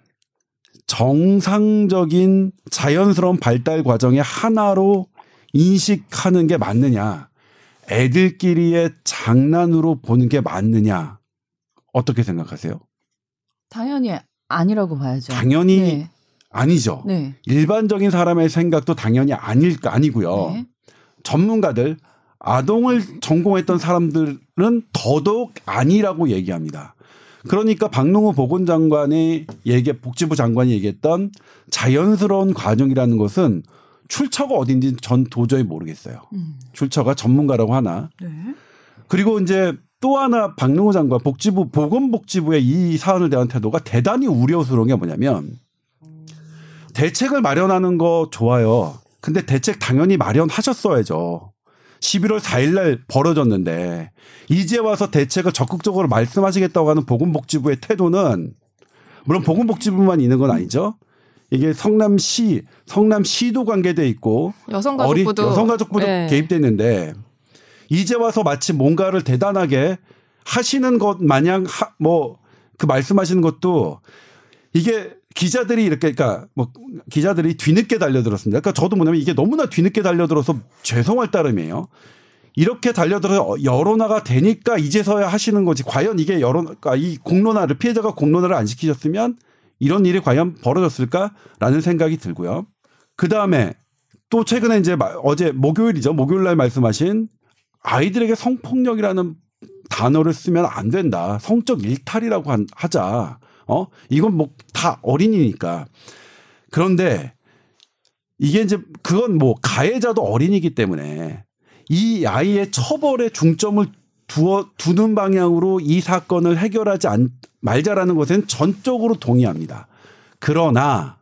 정상적인 자연스러운 발달 과정의 하나로 인식하는 게 맞느냐, 애들끼리의 장난으로 보는 게 맞느냐, 어떻게 생각하세요? 당연히 아니라고 봐야죠. 당연히 네. 아니죠. 네. 일반적인 사람의 생각도 당연히 아닐 아니고요. 네. 전문가들 아동을 전공했던 사람들은 더더욱 아니라고 얘기합니다. 그러니까 박농호 보건장관이 얘기 복지부 장관이 얘기했던 자연스러운 과정이라는 것은 출처가 어딘지 전 도저히 모르겠어요. 음. 출처가 전문가라고 하나. 네. 그리고 이제 또 하나 박능호 장관 복지부 보건복지부의 이 사안을 대한 태도가 대단히 우려스러운 게 뭐냐면 대책을 마련하는 거 좋아요. 근데 대책 당연히 마련하셨어야죠. 11월 4일 날 벌어졌는데 이제 와서 대책을 적극적으로 말씀하시겠다고 하는 보건복지부의 태도는 물론 보건복지부만 있는 건 아니죠. 이게 성남시 성남시도 관계돼 있고 여성가족부도 여성가족부도 네. 개입됐는데 이제 와서 마치 뭔가를 대단하게 하시는 것 마냥 뭐그 말씀하시는 것도 이게 기자들이 이렇게 그러니까 뭐 기자들이 뒤늦게 달려들었습니다. 그러니까 저도 뭐냐면 이게 너무나 뒤늦게 달려들어서 죄송할 따름이에요. 이렇게 달려들어서 여론화가 되니까 이제서야 하시는 거지. 과연 이게 여론, 그러니까 이 공론화를 피해자가 공론화를 안 시키셨으면 이런 일이 과연 벌어졌을까라는 생각이 들고요. 그 다음에 또 최근에 이제 어제 목요일이죠. 목요일 날 말씀하신 아이들에게 성폭력이라는 단어를 쓰면 안 된다. 성적 일탈이라고 하자. 어? 이건 뭐 다 어린이니까. 그런데 이게 이제 그건 뭐 가해자도 어린이기 때문에 이 아이의 처벌에 중점을 두어 두는 방향으로 이 사건을 해결하지 않, 말자라는 것은 전적으로 동의합니다. 그러나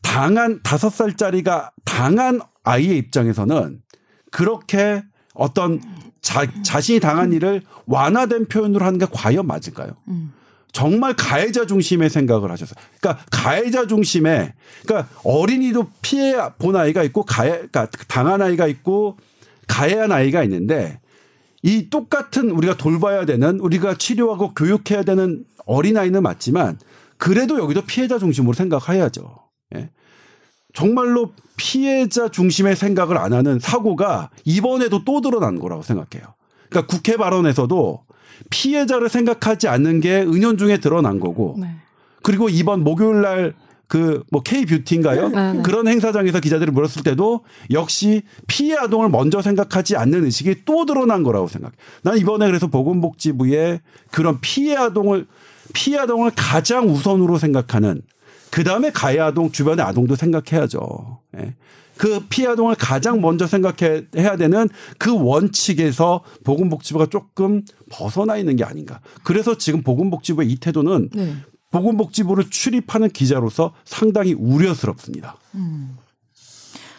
당한 다섯 살짜리가 당한 아이의 입장에서는 그렇게 어떤 자, 자신이 당한 일을 완화된 표현으로 하는 게 과연 맞을까요? 음. 정말 가해자 중심의 생각을 하셨어요. 그러니까 가해자 중심의 그러니까 어린이도 피해 본 아이가 있고 가해 그러니까 당한 아이가 있고 가해한 아이가 있는데 이 똑같은 우리가 돌봐야 되는 우리가 치료하고 교육해야 되는 어린아이는 맞지만 그래도 여기도 피해자 중심으로 생각해야죠. 예. 정말로 피해자 중심의 생각을 안 하는 사고가 이번에도 또 드러난 거라고 생각해요. 그러니까 국회 발언에서도 피해자를 생각하지 않는 게 은연중에 드러난 거고 네. 그리고 이번 목요일 날 그 뭐 K 뷰티인가요? 네, 네. 그런 행사장에서 기자들이 물었을 때도 역시 피해 아동을 먼저 생각하지 않는 의식이 또 드러난 거라고 생각해. 난 이번에 그래서 보건복지부의 그런 피해 아동을 피해 아동을 가장 우선으로 생각하는 그 다음에 가해 아동 주변의 아동도 생각해야죠. 예. 그 피해 아동을 가장 먼저 생각해야 되는 그 원칙에서 보건복지부가 조금 벗어나 있는 게 아닌가. 그래서 지금 보건복지부의 이 태도는 네. 보건복지부를 출입하는 기자로서 상당히 우려스럽습니다. 음.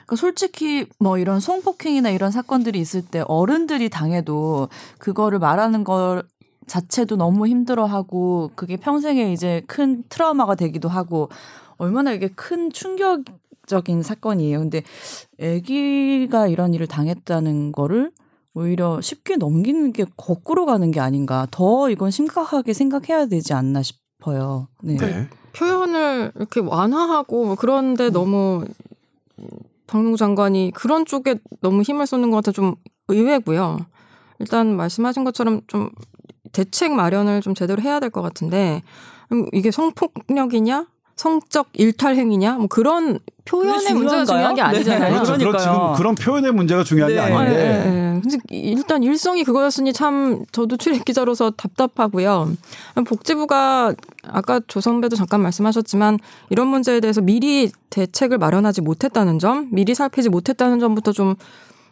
그러니까 솔직히 뭐 이런 성폭행이나 이런 사건들이 있을 때 어른들이 당해도 그거를 말하는 걸 자체도 너무 힘들어하고 그게 평생에 이제 큰 트라우마가 되기도 하고 얼마나 이게 큰 충격 적인 사건이에요. 근데 아기가 이런 일을 당했다는 거를 오히려 쉽게 넘기는 게 거꾸로 가는 게 아닌가. 더 이건 심각하게 생각해야 되지 않나 싶. 싶어요. 네. 네. 표현을 이렇게 완화하고 뭐 그런데 음. 너무 박농 장관이 그런 쪽에 너무 힘을 쏟는 것 같아 좀 의외고요. 일단 말씀하신 것처럼 좀 대책 마련을 좀 제대로 해야 될 것 같은데 이게 성폭력이냐 성적 일탈 행위냐 뭐 그런 표현의 문제가 중요한 게 아니잖아요. 네. 그렇죠. 지금 그런 표현의 문제가 중요한 네. 게 아닌데. 네. 네. 일단 일성이 그거였으니 참 저도 출입 기자로서 답답하고요. 복지부가 아까 조선배도 잠깐 말씀하셨지만 이런 문제에 대해서 미리 대책을 마련하지 못했다는 점, 미리 살피지 못했다는 점부터 좀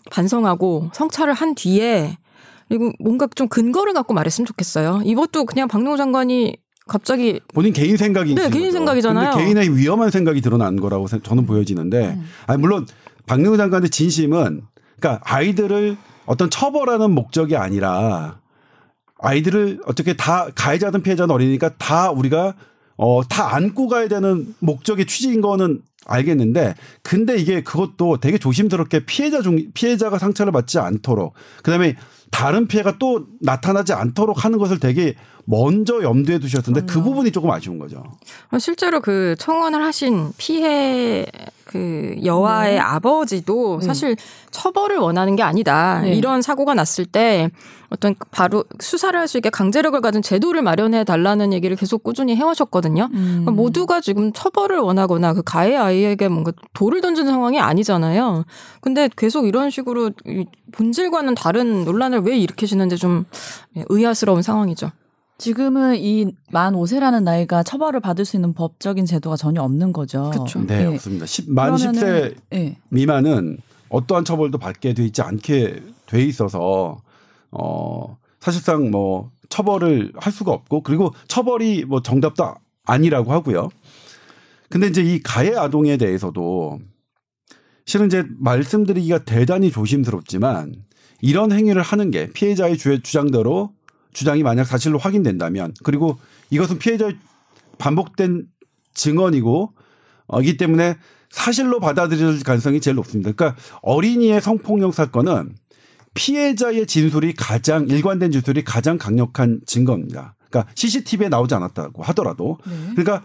반성하고 성찰을 한 뒤에 그리고 뭔가 좀 근거를 갖고 말했으면 좋겠어요. 이것도 그냥 박노 장관이 갑자기 본인 개인 생각이 네 개인 생각이잖아요. 근데 개인의 위험한 생각이 드러난 거라고 저는 보여지는데 음. 아니 물론 박능우 장관의 진심은 그러니까 아이들을 어떤 처벌하는 목적이 아니라 아이들을 어떻게 다 가해자든 피해자든 어리니까 다 우리가 어 다 안고 가야 되는 목적의 취지인 거는 알겠는데 근데 이게 그것도 되게 조심스럽게 피해자 중 피해자가 상처를 받지 않도록 그 다음에 다른 피해가 또 나타나지 않도록 하는 것을 되게 먼저 염두에 두셨던데 그 부분이 조금 아쉬운 거죠. 실제로 그 청원을 하신 피해 그 여아의 네. 아버지도 네. 사실 처벌을 원하는 게 아니다. 네. 이런 사고가 났을 때 어떤 바로 수사를 할 수 있게 강제력을 가진 제도를 마련해 달라는 얘기를 계속 꾸준히 해오셨거든요. 음. 그러니까 모두가 지금 처벌을 원하거나 그 가해 아이에게 뭔가 돌을 던지는 상황이 아니잖아요. 근데 계속 이런 식으로 본질과는 다른 논란을 왜 일으키시는지 좀 의아스러운 상황이죠. 지금은 이 만 5세라는 나이가 처벌을 받을 수 있는 법적인 제도가 전혀 없는 거죠. 그렇죠. 네, 네. 없습니다. 10, 만 10세 네. 미만은 어떠한 처벌도 받게 돼 있지 않게 돼 있어서 어 사실상 뭐 처벌을 할 수가 없고 그리고 처벌이 뭐 정답도 아니라고 하고요. 근데 이제 이 가해 아동에 대해서도 실은 이제 말씀드리기가 대단히 조심스럽지만 이런 행위를 하는 게 피해자의 주장대로 주장이 만약 사실로 확인된다면 그리고 이것은 피해자의 반복된 증언이고 어기 때문에 사실로 받아들일 가능성이 제일 높습니다. 그러니까 어린이의 성폭력 사건은 피해자의 진술이 가장 일관된 진술이 가장 강력한 증거입니다. 그러니까 CCTV에 나오지 않았다고 하더라도 네. 그러니까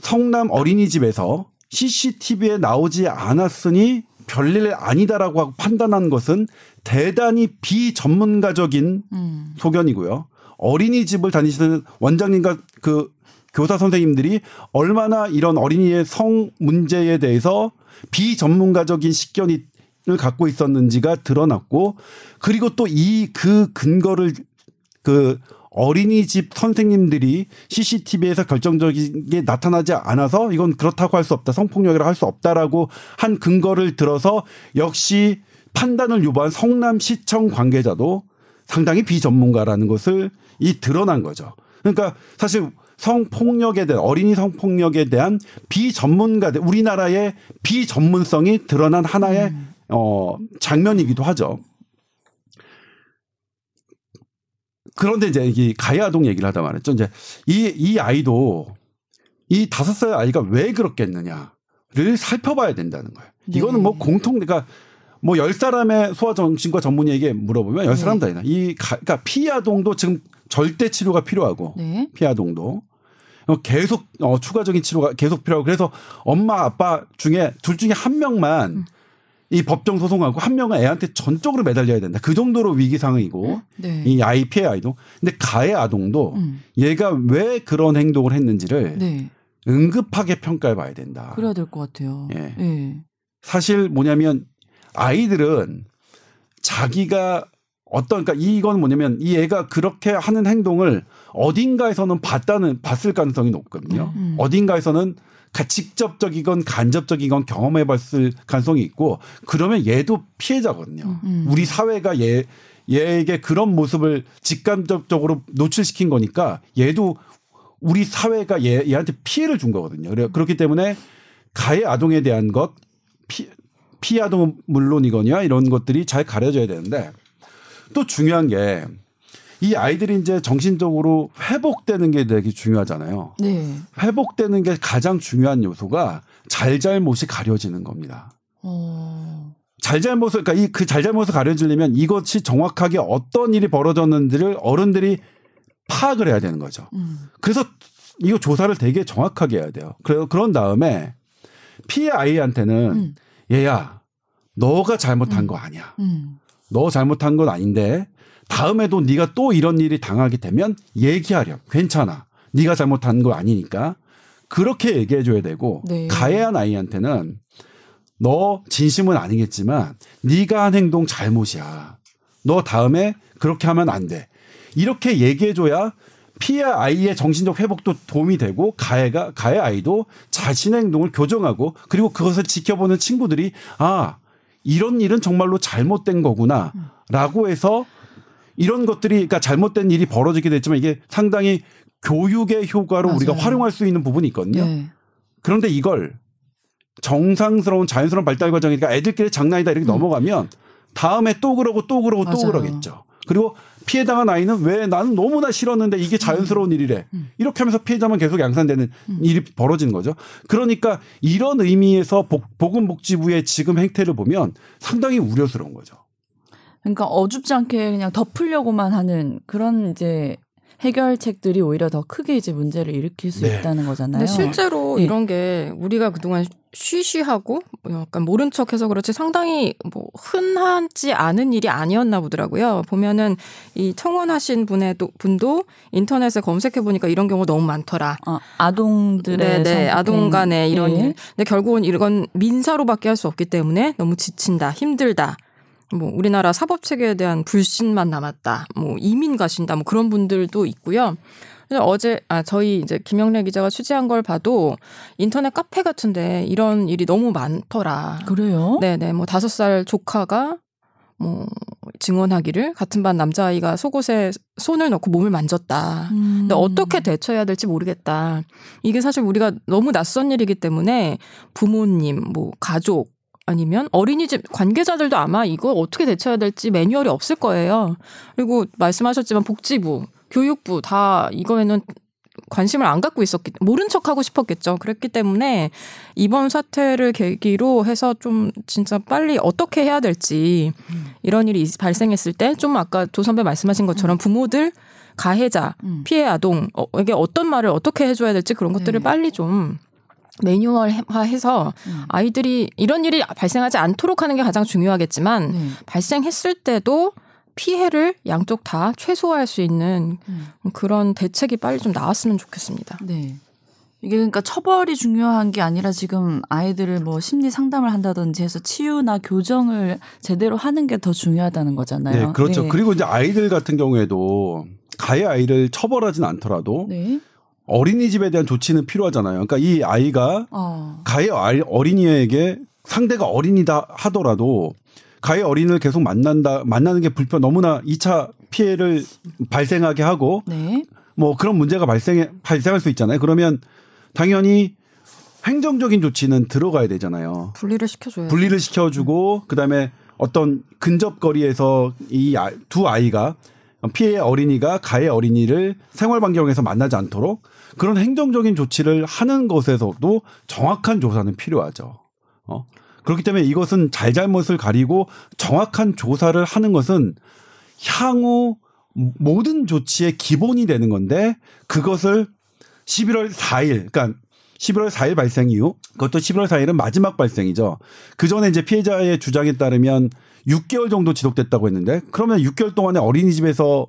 성남 어린이집에서 CCTV에 나오지 않았으니 별일 아니다라고 판단한 것은 대단히 비전문가적인 음. 소견이고요. 어린이집을 다니시는 원장님과 그 교사 선생님들이 얼마나 이런 어린이의 성 문제에 대해서 비전문가적인 식견을 갖고 있었는지가 드러났고 그리고 또 이 그 근거를 그 어린이집 선생님들이 CCTV에서 결정적인 게 나타나지 않아서 이건 그렇다고 할 수 없다. 성폭력이라 할 수 없다라고 한 근거를 들어서 역시 판단을 유보한 성남시청 관계자도 상당히 비전문가라는 것을 이 드러난 거죠. 그러니까 사실 성폭력에 대한 어린이 성폭력에 대한 비전문가들 우리나라의 비전문성이 드러난 하나의 음. 어 장면이기도 하죠. 그런데 이제 이 가야동 얘기를 하다 말했죠. 이제 이, 이 아이도 이 다섯 살 아이가 왜 그렇겠느냐를 살펴봐야 된다는 거예요. 이거는 뭐 네. 공통, 그러니까 뭐 열 사람의 소아정신과 전문의에게 물어보면 열 사람 다 있나. 이 가, 그러니까 피아동도 지금 절대 치료가 필요하고 네. 피아동도 계속 어, 추가적인 치료가 계속 필요하고 그래서 엄마 아빠 중에 둘 중에 한 명만 음. 이 법정 소송하고 한 명은 애한테 전적으로 매달려야 된다. 그 정도로 위기 상황이고 네. 이 아이 피해 아이도. 근데 가해 아동도 음. 얘가 왜 그런 행동을 했는지를 네. 응급하게 평가해 봐야 된다. 그래야 될 것 같아요. 예. 예. 사실 뭐냐면 아이들은 자기가 어떤 그러니까 이건 뭐냐면 이 애가 그렇게 하는 행동을 어딘가에서는 봤다는 봤을 가능성이 높거든요. 음. 음. 어딘가에서는 직접적이건 간접적이건 경험해 봤을 가능성이 있고 그러면 얘도 피해자거든요. 음. 음. 우리 사회가 얘 얘에게 그런 모습을 직간접적으로 노출시킨 거니까 얘도 우리 사회가 얘, 얘한테 피해를 준 거거든요. 그래, 그렇기 때문에 가해 아동에 대한 것, 피, 피해 아동은 물론이거냐 이런 것들이 잘 가려져야 되는데 또 중요한 게 이 아이들이 이제 정신적으로 회복되는 게 되게 중요하잖아요. 네. 회복되는 게 가장 중요한 요소가 잘잘못이 가려지는 겁니다. 어. 잘잘못을 그러니까 이 그 잘잘못을 가려지려면 이것이 정확하게 어떤 일이 벌어졌는지를 어른들이 파악을 해야 되는 거죠. 음. 그래서 이거 조사를 되게 정확하게 해야 돼요. 그래 그런 다음에 피해 아이한테는 음. 얘야 너가 잘못한 음. 거 아니야. 음. 너 잘못한 건 아닌데 다음에도 네가 또 이런 일이 당하게 되면 얘기하렴. 괜찮아. 네가 잘못한 거 아니니까 그렇게 얘기해 줘야 되고 네. 가해한 아이한테는 너 진심은 아니겠지만 네가 한 행동 잘못이야. 너 다음에 그렇게 하면 안 돼. 이렇게 얘기해 줘야 피해 아이의 정신적 회복도 도움이 되고 가해가 가해 아이도 자신의 행동을 교정하고 그리고 그것을 지켜보는 친구들이 아 이런 일은 정말로 잘못된 거구나라고 해서 이런 것들이 그러니까 잘못된 일이 벌어지게 됐지만 이게 상당히 교육의 효과로 맞아요. 우리가 활용할 수 있는 부분이 있거든요. 네. 그런데 이걸 정상스러운 자연스러운 발달 과정이니까 애들끼리 장난이다 이렇게 음. 넘어가면 다음에 또 그러고 또 그러고 맞아요. 또 그러겠죠. 그리고 피해 당한 아이는 왜 나는 너무나 싫었는데 이게 자연스러운 음. 일이래. 음. 이렇게 하면서 피해자만 계속 양산되는 음. 일이 벌어지는 거죠. 그러니까 이런 의미에서 보건복지부의 지금 행태를 보면 상당히 우려스러운 거죠. 그러니까 어줍지 않게 그냥 덮으려고만 하는 그런 이제 해결책들이 오히려 더 크게 이제 문제를 일으킬 수 네. 있다는 거잖아요. 근데 실제로 네. 이런 게 우리가 그동안 쉬쉬하고 약간 모른 척해서 그렇지 상당히 뭐 흔하지 않은 일이 아니었나 보더라고요. 보면은 이 청원하신 분의 분도 인터넷에 검색해 보니까 이런 경우 너무 많더라. 어, 아동들의 네, 네 아동 간의 이런 네. 일. 근데 결국은 이건 민사로밖에 할 수 없기 때문에 너무 지친다, 힘들다. 뭐 우리나라 사법 체계에 대한 불신만 남았다. 뭐 이민 가신다. 뭐 그런 분들도 있고요. 어제 아 저희 이제 김영래 기자가 취재한 걸 봐도 인터넷 카페 같은데 이런 일이 너무 많더라. 그래요? 네네 뭐 다섯 살 조카가 뭐 증언하기를 같은 반 남자아이가 속옷에 손을 넣고 몸을 만졌다. 음. 근데 어떻게 대처해야 될지 모르겠다. 이게 사실 우리가 너무 낯선 일이기 때문에 부모님, 뭐 가족 아니면 어린이집 관계자들도 아마 이거 어떻게 대처해야 될지 매뉴얼이 없을 거예요. 그리고 말씀하셨지만 복지부, 교육부 다 이거에는 관심을 안 갖고 있었기 모른 척 하고 싶었겠죠. 그랬기 때문에 이번 사태를 계기로 해서 좀 진짜 빨리 어떻게 해야 될지 이런 일이 발생했을 때 좀 아까 조 선배 말씀하신 것처럼 부모들 가해자, 음. 피해 아동 에게 어떤 말을 어떻게 해줘야 될지 그런 것들을 네. 빨리 좀 매뉴얼화해서 음. 아이들이 이런 일이 발생하지 않도록 하는 게 가장 중요하겠지만 네. 발생했을 때도 피해를 양쪽 다 최소화할 수 있는 음. 그런 대책이 빨리 좀 나왔으면 좋겠습니다. 네. 이게 그러니까 처벌이 중요한 게 아니라 지금 아이들을 뭐 심리 상담을 한다든지 해서 치유나 교정을 제대로 하는 게 더 중요하다는 거잖아요. 네, 그렇죠. 네. 그리고 이제 아이들 같은 경우에도 가해 아이를 처벌하진 않더라도 네. 어린이집에 대한 조치는 필요하잖아요. 그러니까 이 아이가 어. 가해 어린이에게 상대가 어린이다 하더라도 가해 어린이를 계속 만난다 만나는 게 불편 너무나 2차 피해를 발생하게 하고 네. 뭐 그런 문제가 발생해 발생할 수 있잖아요. 그러면 당연히 행정적인 조치는 들어가야 되잖아요. 분리를 시켜줘요. 분리를 시켜주고 그다음에 어떤 근접거리에서 이 두 아이가 피해 어린이가 가해 어린이를 생활 반경에서 만나지 않도록 그런 행정적인 조치를 하는 것에서도 정확한 조사는 필요하죠. 어? 그렇기 때문에 이것은 잘잘못을 가리고 정확한 조사를 하는 것은 향후 모든 조치의 기본이 되는 건데 그것을 11월 4일, 그러니까 11월 4일 발생 이후 그것도 11월 4일은 마지막 발생이죠. 그 전에 이제 피해자의 주장에 따르면 6개월 정도 지속됐다고 했는데 그러면 6개월 동안에 어린이집에서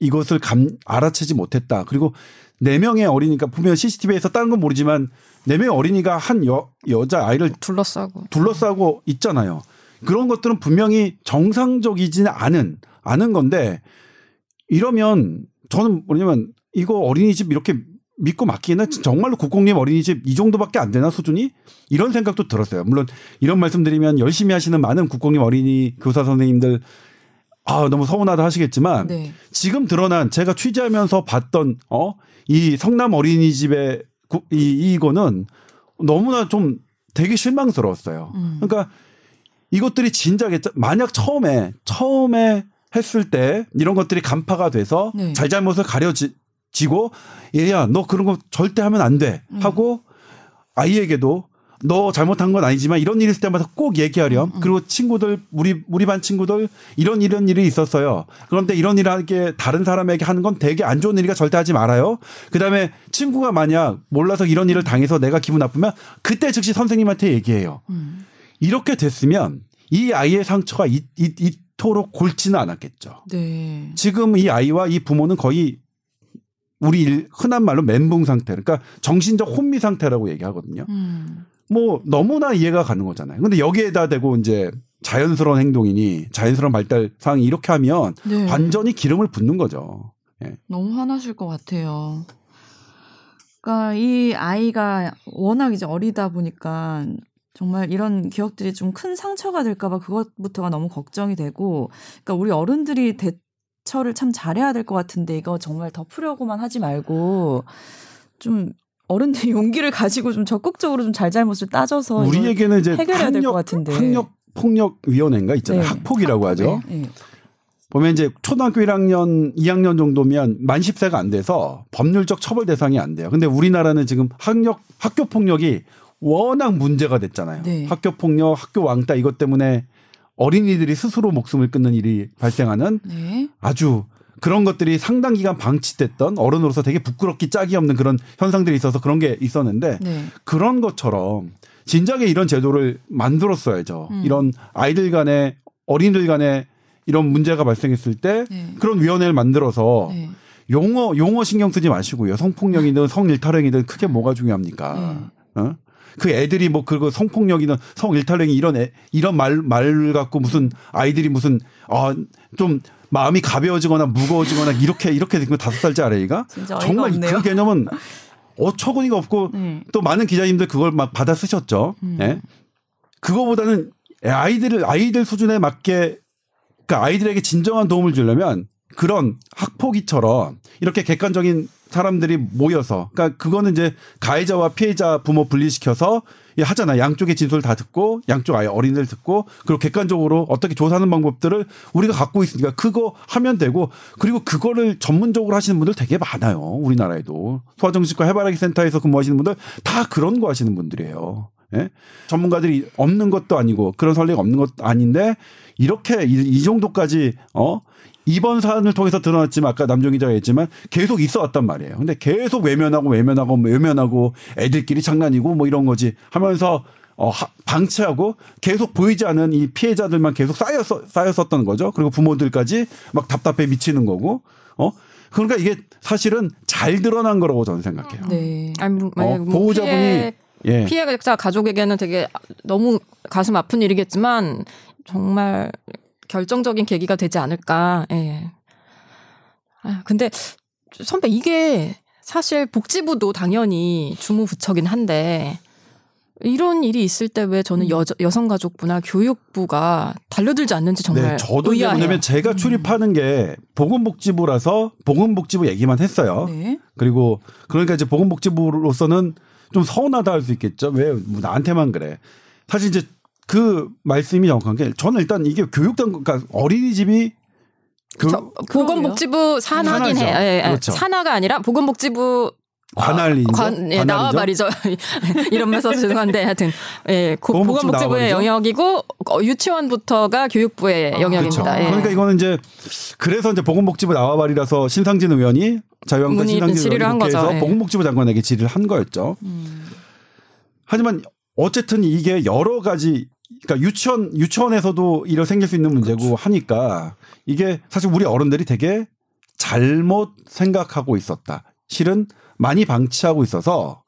이것을 감 알아채지 못했다. 그리고 네 명의 어린이가 분명 CCTV에서 다른 건 모르지만 네 명의 어린이가 한 여, 여자 아이를 둘러싸고 둘러싸고 있잖아요. 그런 것들은 분명히 정상적이지는 않은 않은 건데 이러면 저는 뭐냐면 이거 어린이집 이렇게 믿고 맡기나 정말로 국공립 어린이집 이 정도밖에 안 되나 수준이 이런 생각도 들었어요. 물론 이런 말씀드리면 열심히 하시는 많은 국공립 어린이 교사 선생님들 아 너무 서운하다 하시겠지만 네. 지금 드러난 제가 취재하면서 봤던 어 이 성남 어린이집의 이 이거는 너무나 좀 되게 실망스러웠어요. 음. 그러니까 이것들이 진작에 만약 처음에 처음에 했을 때 이런 것들이 간파가 돼서 네. 잘잘못을 가려지 고 얘야 너 그런 거 절대 하면 안돼 음. 하고 아이에게도 너 잘못한 건 아니지만 이런 일이 있을 때마다 꼭 얘기하렴. 음, 음. 그리고 친구들 우리 우리 반 친구들 이런 이런 일이 있었어요. 그런데 이런 일을 하게 다른 사람에게 하는 건 되게 안 좋은 일이니까 절대 하지 말아요. 그다음에 친구가 만약 몰라서 이런 일을 당해서 내가 기분 나쁘면 그때 즉시 선생님한테 얘기해요. 음. 이렇게 됐으면 이 아이의 상처가 이, 이, 이토록 골지는 않았겠죠. 네. 지금 이 아이와 이 부모는 거의 우리 흔한 말로 멘붕 상태, 그러니까 정신적 혼미 상태라고 얘기하거든요. 음. 뭐 너무나 이해가 가는 거잖아요. 근데 여기에다 대고 이제 자연스러운 행동이니 자연스러운 발달 상황이 이렇게 하면 네. 완전히 기름을 붓는 거죠. 예. 너무 화나실 것 같아요. 그러니까 이 아이가 워낙 이제 어리다 보니까 정말 이런 기억들이 좀 큰 상처가 될까봐 그것부터가 너무 걱정이 되고, 그러니까 우리 어른들이 대 처를 참 잘해야 될 것 같은데 이거 정말 덮으려고만 하지 말고 좀 어른들이 <laughs> 용기를 가지고 좀 적극적으로 좀 잘잘못을 따져서 우리에게는 이제 해결해야 될 것 같은데 학력 폭력 위원회인가 있잖아요. 네. 학폭이라고 하죠. 네. 보면 이제 초등학교 1학년, 2학년 정도면 만 10세가 안 돼서 법률적 처벌 대상이 안 돼요. 근데 우리나라는 지금 학력 학교 폭력이 워낙 문제가 됐잖아요. 네. 학교 폭력, 학교 왕따 이것 때문에 어린이들이 스스로 목숨을 끊는 일이 발생하는 네. 아주 그런 것들이 상당 기간 방치됐던 어른으로서 되게 부끄럽기 짝이 없는 그런 현상들이 있어서 그런 게 있었는데 네. 그런 것처럼 진작에 이런 제도를 만들었어야죠. 음. 이런 아이들 간에 어린이들 간에 이런 문제가 발생했을 때 네. 그런 위원회를 만들어서 네. 용어 용어 신경 쓰지 마시고요. 성폭력이든 성일탈행이든 크게 뭐가 중요합니까? 네. 어? 그 애들이 뭐 그거 성폭력이든 성일탈행이 이런 애 이런 말 말 갖고 무슨 아이들이 무슨 어좀 마음이 가벼워지거나 무거워지거나 이렇게 이렇게 된거 다섯 살째 아래이가 정말 없네요. 그 개념은 <laughs> 어처구니가 없고 네. 또 많은 기자님들 그걸 막 받아 쓰셨죠. 음. 예. 그거보다는 아이들을 아이들 수준에 맞게 그러니까 아이들에게 진정한 도움을 주려면 그런 학폭위처럼 이렇게 객관적인 사람들이 모여서 그러니까 그거는 이제 가해자와 피해자 부모 분리시켜서 하잖아. 양쪽의 진술 다 듣고 양쪽 아예 어린이들 듣고 그리고 객관적으로 어떻게 조사하는 방법들을 우리가 갖고 있으니까 그거 하면 되고 그리고 그거를 전문적으로 하시는 분들 되게 많아요. 우리나라에도 소아정신과 해바라기 센터에서 근무하시는 분들 다 그런 거 하시는 분들이에요. 예? 전문가들이 없는 것도 아니고 그런 설례가 없는 것도 아닌데 이렇게 이, 이 정도까지 어 이번 사안을 통해서 드러났지만 아까 남정 기자가 했지만 계속 있어 왔단 말이에요. 근데 계속 외면하고 외면하고 외면하고 애들끼리 장난이고 뭐 이런 거지 하면서 어, 방치하고 계속 보이지 않은 이 피해자들만 계속 쌓였어, 쌓였었던 거죠. 그리고 부모들까지 막 답답해 미치는 거고, 어? 그러니까 이게 사실은 잘 드러난 거라고 저는 생각해요. 네. 아니, 뭐, 어, 뭐 보호자분이 피해, 예. 피해자 가족에게는 되게 너무 가슴 아픈 일이겠지만 정말 결정적인 계기가 되지 않을까. 예. 아, 근데 선배 이게 사실 복지부도 당연히 주무부처긴 한데 이런 일이 있을 때 왜 저는 여, 여성가족부나 교육부가 달려들지 않는지 정말 네, 저도 의아해요. 왜냐면 제가 음. 출입하는 게 보건복지부라서 보건복지부 얘기만 했어요. 네. 그리고 그러니까 이제 보건복지부로서는 좀 서운하다 할 수 있겠죠. 왜뭐 나한테만 그래. 사실 이제 그 말씀이 정확한 게 저는 일단 이게 교육당 그러니까 어린이집이 그, 보건복지부 산하긴 해요. 예, 예. 그렇죠. 산하가 아니라 보건복지부 관할이 아, 관, 예, 나와 말이죠. <laughs> 이런 써서 죄송한데 하여튼 예, 보건복지부의 영역이고 어, 유치원부터가 교육부의 아, 영역입니다. 그렇죠. 예. 그러니까 이거는 이제 그래서 이제 보건복지부 나와 말이라서 신상진 의원이 자유한국당 신상진 의원이 국회에서 예. 보건복지부 장관에게 질의를 한 거였죠. 음. 하지만 어쨌든 이게 여러 가지 그러니까 유치원 유치원에서도 이런 생길 수 있는 문제고 그렇죠. 하니까 이게 사실 우리 어른들이 되게 잘못 생각하고 있었다. 실은 많이 방치하고 있어서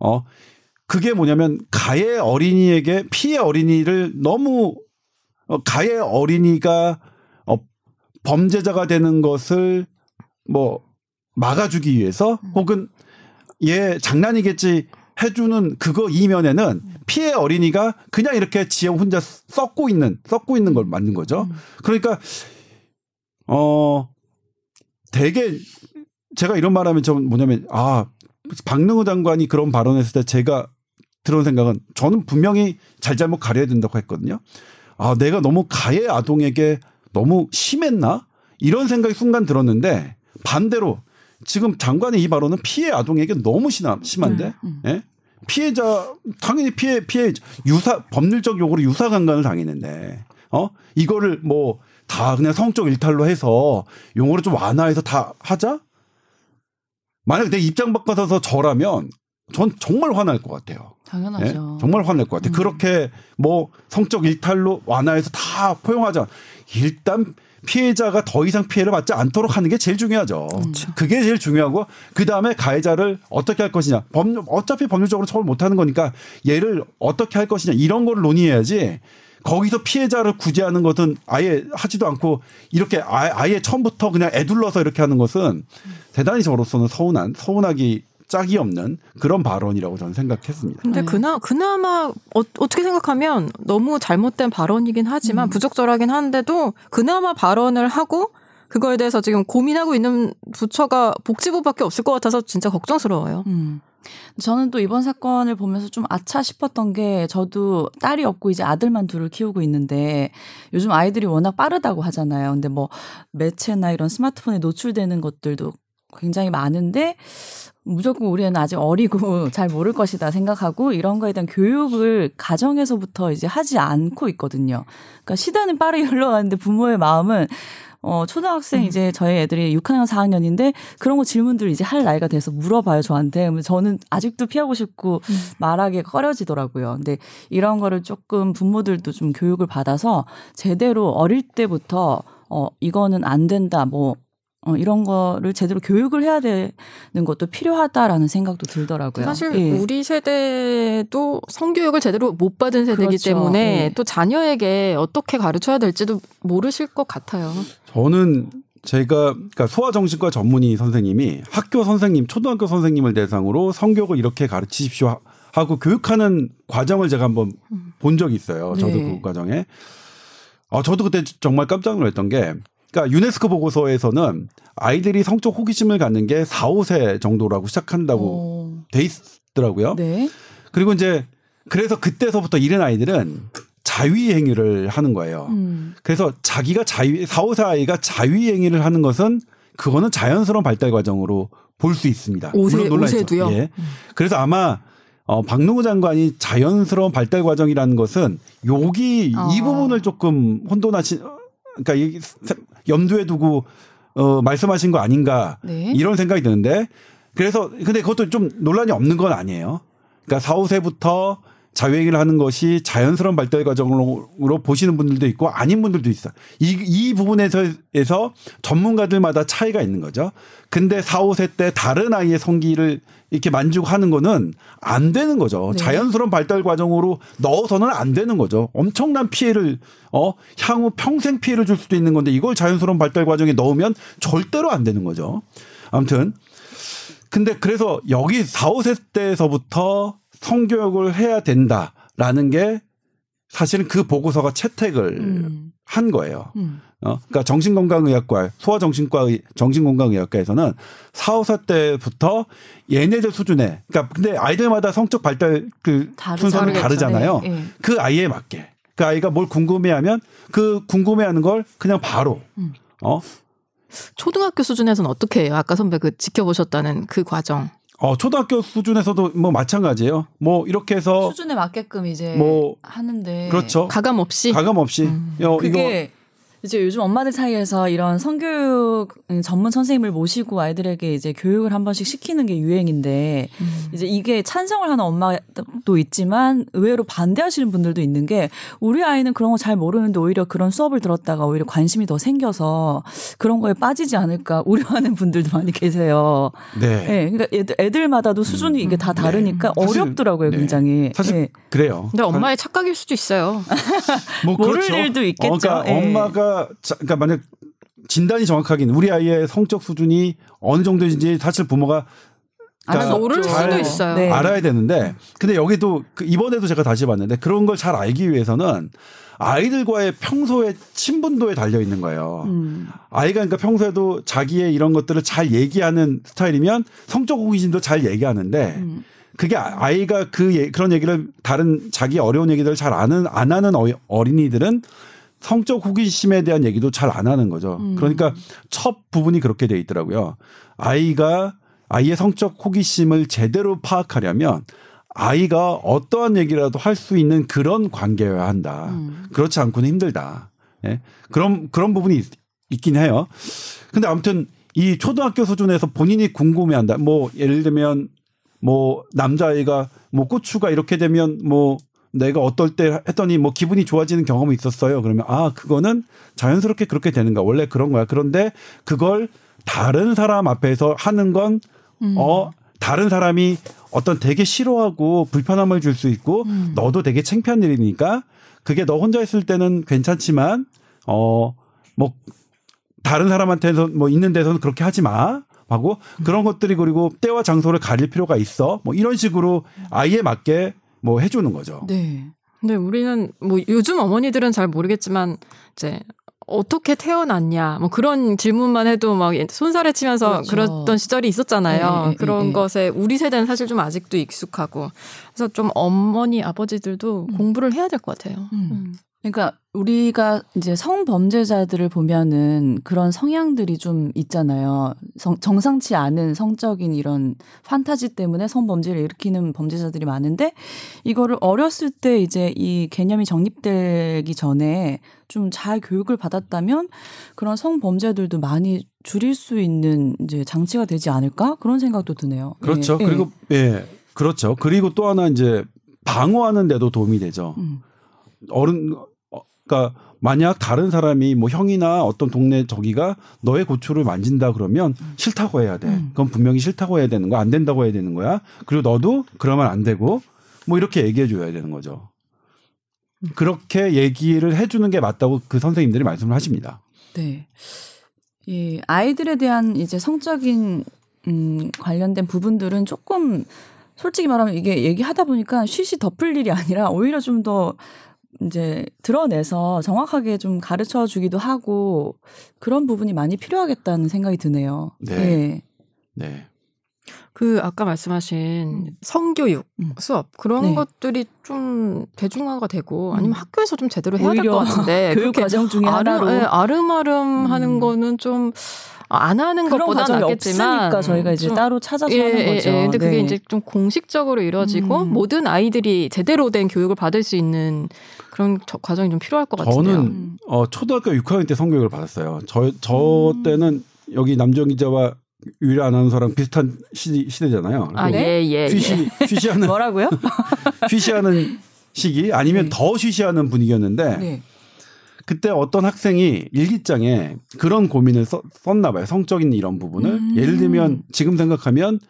어 그게 뭐냐면 가해 어린이에게 피해 어린이를 너무 어, 가해 어린이가 어 범죄자가 되는 것을 뭐 막아주기 위해서 혹은 얘 장난이겠지 해주는 그거 이면에는 피해 어린이가 그냥 이렇게 지형 혼자 썩고 있는 썩고 있는 걸 맞는 거죠. 그러니까 어 되게 제가 이런 말하면 좀 뭐냐면 아 박능호 장관이 그런 발언했을 때 제가 들어온 생각은 저는 분명히 잘잘못 가려야 된다고 했거든요. 아 내가 너무 가해 아동에게 너무 심했나 이런 생각이 순간 들었는데 반대로 지금 장관의 이 발언은 피해 아동에게 너무 심한데 음, 음. 예? 피해자 당연히 피해 피해 유사 법률적 요구로 유사 강간을 당했는데 어 이거를 뭐 다 그냥 성적 일탈로 해서 용어를 좀 완화해서 다 하자 만약 내 입장 바꿔서 저라면 전 정말 화날 것 같아요. 당연하죠. 네? 정말 화날 것 같아요. 음. 그렇게 뭐 성적 일탈로 완화해서 다 포용하자. 일단 피해자가 더 이상 피해를 받지 않도록 하는 게 제일 중요하죠. 그렇죠. 그게 제일 중요하고 그 다음에 가해자를 어떻게 할 것이냐. 법률 어차피 법률적으로 처벌 못하는 거니까 얘를 어떻게 할 것이냐 이런 거를 논의해야지. 거기서 피해자를 구제하는 것은 아예 하지도 않고 이렇게 아예 처음부터 그냥 애둘러서 이렇게 하는 것은 대단히 저로서는 서운한 서운하기 짝이 없는 그런 발언이라고 저는 생각했습니다. 근데 네. 그나 그나마 어, 떻게 생각하면 너무 잘못된 발언이긴 하지만 음. 부적절하긴 한데도 그나마 발언을 하고 그거에 대해서 지금 고민하고 있는 부처가 복지부밖에 없을 것 같아서 진짜 걱정스러워요. 음. 저는 또 이번 사건을 보면서 좀 아차 싶었던 게 저도 딸이 없고 이제 아들만 둘을 키우고 있는데 요즘 아이들이 워낙 빠르다고 하잖아요. 근데 뭐 매체나 이런 스마트폰에 노출되는 것들도 굉장히 많은데 무조건 우리 애는 아직 어리고 <laughs> 잘 모를 것이다 생각하고 이런 거에 대한 교육을 가정에서부터 이제 하지 않고 있거든요. 그러니까 시대는 빠르게 <laughs> 흘러가는데 부모의 마음은 어, 초등학생 음. 이제 저희 애들이 6학년, 4학년인데 그런 거 질문들 이제 할 나이가 돼서 물어봐요, 저한테. 그러면 저는 아직도 피하고 싶고 음. 말하기 꺼려지더라고요. 근데 이런 거를 조금 부모들도 좀 교육을 받아서 제대로 어릴 때부터 어, 이거는 안 된다, 뭐, 어, 이런 거를 제대로 교육을 해야 되는 것도 필요하다라는 생각도 들더라고요. 사실 예. 우리 세대도 성교육을 제대로 못 받은 세대이기 그렇죠. 때문에 예. 또 자녀에게 어떻게 가르쳐야 될지도 모르실 것 같아요. 저는 제가 그러니까 소아정신과 전문의 선생님이 학교 선생님, 초등학교 선생님을 대상으로 성교육을 이렇게 가르치십시오 하고 교육하는 과정을 제가 한번 음. 본 적이 있어요. 저도 네. 그 과정에. 어, 저도 그때 정말 깜짝 놀랐던 게 그러니까 유네스코 보고서에서는 아이들이 성적 호기심을 갖는 게 4, 5세 정도라고 시작한다고 오. 돼 있더라고요. 네. 그리고 이제 그래서 그때서부터 이른 아이들은 자위 행위를 하는 거예요. 음. 그래서 자기가 자위 4, 5세 아이가 자위 행위를 하는 것은 그거는 자연스러운 발달 과정으로 볼 수 있습니다. 5세, 물론 5세도요. 예. 음. 그래서 아마 어, 박능우 장관이 자연스러운 발달 과정이라는 것은 여기 어. 이 부분을 조금 혼돈하신 그러니까 이 염두에 두고 어 말씀하신 거 아닌가 네. 이런 생각이 드는데 그래서 근데 그것도 좀 논란이 없는 건 아니에요. 그러니까 4, 5세부터 자유행위를 하는 것이 자연스러운 발달 과정으로 보시는 분들도 있고 아닌 분들도 있어요. 이, 이 부분에서 에서 전문가들마다 차이가 있는 거죠. 근데 4, 5세 때 다른 아이의 성기를 이렇게 만족하는 거는 안 되는 거죠. 네. 자연스러운 발달 과정으로 넣어서는 안 되는 거죠. 엄청난 피해를 어 향후 평생 피해를 줄 수도 있는 건데 이걸 자연스러운 발달 과정에 넣으면 절대로 안 되는 거죠. 아무튼 근데 그래서 여기 4, 5세 때에서부터 성교육을 해야 된다라는 게 사실은 그 보고서가 채택을 음. 한 거예요. 음. 어, 그러니까 정신건강의학과, 소아정신과, 정신건강의학과에서는 4, 5사 때부터 얘네들 수준에, 그러니까 근데 아이들마다 성적 발달 그 순서는 다르잖아요. 네, 네. 그 아이에 맞게. 그 아이가 뭘 궁금해하면 그 궁금해하는 걸 그냥 바로, 음. 어? 초등학교 수준에서는 어떻게 해요? 아까 선배 그 지켜보셨다는 그 과정. 어, 초등학교 수준에서도 뭐 마찬가지예요. 뭐 이렇게 해서 수준에 맞게끔 이제 뭐 하는데 그렇죠. 가감 없이 가감 없이 음. 어, 그게 이 제 요즘 엄마들 사이에서 이런 성교육 전문 선생님을 모시고 아이들에게 이제 교육을 한 번씩 시키는 게 유행인데 음. 이제 이게 찬성을 하는 엄마도 있지만 의외로 반대하시는 분들도 있는 게 우리 아이는 그런 거 잘 모르는데 오히려 그런 수업을 들었다가 오히려 관심이 더 생겨서 그런 거에 빠지지 않을까 우려하는 분들도 많이 계세요. 네. 네 그러니까 애들, 애들마다도 수준이 음. 이게 다 네. 다르니까 네. 어렵더라고요, 네. 굉장히. 사실 네. 그래요. 근데 엄마의 착각일 수도 있어요. 뭐 모를 그렇죠. 일도 있겠죠. 어, 그러니까 네. 엄마가 그러니까 만약 진단이 정확하긴 우리 아이의 성적 수준이 어느 정도인지 사실 부모가 그러니까 모를 수도 있어요. 네. 알아야 되는데 근데 여기도 그 이번에도 제가 다시 봤는데 그런 걸 잘 알기 위해서는 아이들과의 평소의 친분도에 달려 있는 거예요. 음. 아이가 그러니까 평소에도 자기의 이런 것들을 잘 얘기하는 스타일이면 성적 호기심도 잘 얘기하는데 음. 그게 아이가 그 예, 그런 얘기를 다른 자기 어려운 얘기들을 잘 아는 안 하는 어린이들은 성적 호기심에 대한 얘기도 잘 안 하는 거죠. 음. 그러니까 첫 부분이 그렇게 돼 있더라고요. 아이가 아이의 성적 호기심을 제대로 파악하려면 아이가 어떠한 얘기라도 할 수 있는 그런 관계여야 한다. 음. 그렇지 않고는 힘들다. 예? 그런 그런 부분이 있, 있긴 해요. 근데 아무튼 이 초등학교 수준에서 본인이 궁금해한다. 뭐 예를 들면 뭐 남자아이가 뭐 고추가 이렇게 되면 뭐 내가 어떨 때 했더니 뭐 기분이 좋아지는 경험이 있었어요. 그러면 아 그거는 자연스럽게 그렇게 되는가 원래 그런 거야. 그런데 그걸 다른 사람 앞에서 하는 건어 음. 다른 사람이 어떤 되게 싫어하고 불편함을 줄 수 있고 음. 너도 되게 창피한 일이니까 그게 너 혼자 있을 때는 괜찮지만 어 뭐 다른 사람한테는 뭐 있는 데서는 그렇게 하지 마. 하고 그런 것들이 그리고 때와 장소를 가릴 필요가 있어. 뭐 이런 식으로 아이에 맞게 뭐 해주는 거죠. 네. 근데 우리는 뭐 요즘 어머니들은 잘 모르겠지만 이제 어떻게 태어났냐 뭐 그런 질문만 해도 막 손살에 치면서 그렇죠. 그랬던 시절이 있었잖아요. 네, 네 그런 네, 것에 우리 세대는 사실 좀 아직도 익숙하고 그래서 좀 어머니 아버지들도 음. 공부를 해야 될 것 같아요. 음. 음. 그러니까 우리가 이제 성범죄자들을 보면은 그런 성향들이 좀 있잖아요. 성, 정상치 않은 성적인 이런 판타지 때문에 성범죄를 일으키는 범죄자들이 많은데 이거를 어렸을 때 이제 이 개념이 정립되기 전에 좀 잘 교육을 받았다면 그런 성범죄들도 많이 줄일 수 있는 이제 장치가 되지 않을까 그런 생각도 드네요. 그렇죠. 예. 그리고 예. 그렇죠. 그리고 또 하나 이제 방어하는 데도 도움이 되죠. 음. 어른 그러니까 만약 다른 사람이 뭐 형이나 어떤 동네 저기가 너의 고추를 만진다 그러면 싫다고 해야 돼. 음. 그건 분명히 싫다고 해야 되는 거야. 안 된다고 해야 되는 거야. 그리고 너도 그러면 안 되고 뭐 이렇게 얘기해 줘야 되는 거죠. 그렇게 얘기를 해 주는 게 맞다고 그 선생님들이 말씀을 하십니다. 네. 이 아이들에 대한 이제 성적인 음 관련된 부분들은 조금 솔직히 말하면 이게 얘기하다 보니까 쉬쉬 덮을 일이 아니라 오히려 좀 더 이제 드러내서 정확하게 좀 가르쳐 주기도 하고 그런 부분이 많이 필요하겠다는 생각이 드네요. 네. 네. 네. 그 아까 말씀하신 음. 성교육 음. 수업 그런 네. 것들이 좀 대중화가 되고 아니면 음. 학교에서 좀 제대로 해야 될 것 같은데 교육 과정 중에 아름, 하나로 네, 아름아름 음. 하는 거는 좀 안 하는 것보다 낫겠지만 없으니까 저희가 이제 따로 찾아서 예, 하는 예, 거죠. 예, 근데 그게 네. 이제 좀 공식적으로 이루어지고 음. 모든 아이들이 제대로 된 교육을 받을 수 있는 그런 저, 과정이 좀 필요할 것 같아요. 저는 음. 어, 초등학교 6학년 때 성교육을 받았어요. 저, 저 음. 때는 여기 남정 기자와 유일 아나운서랑 비슷한 시, 시대잖아요. 아, 예, 예. 쉬시, 예. 쉬시하는. 뭐라고요? <laughs> 쉬시하는 시기 아니면 네. 더 쉬시하는 분위기였는데 네. 그때 어떤 학생이 일기장에 그런 고민을 써, 썼나 봐요. 성적인 이런 부분을. 음. 예를 들면 지금 생각하면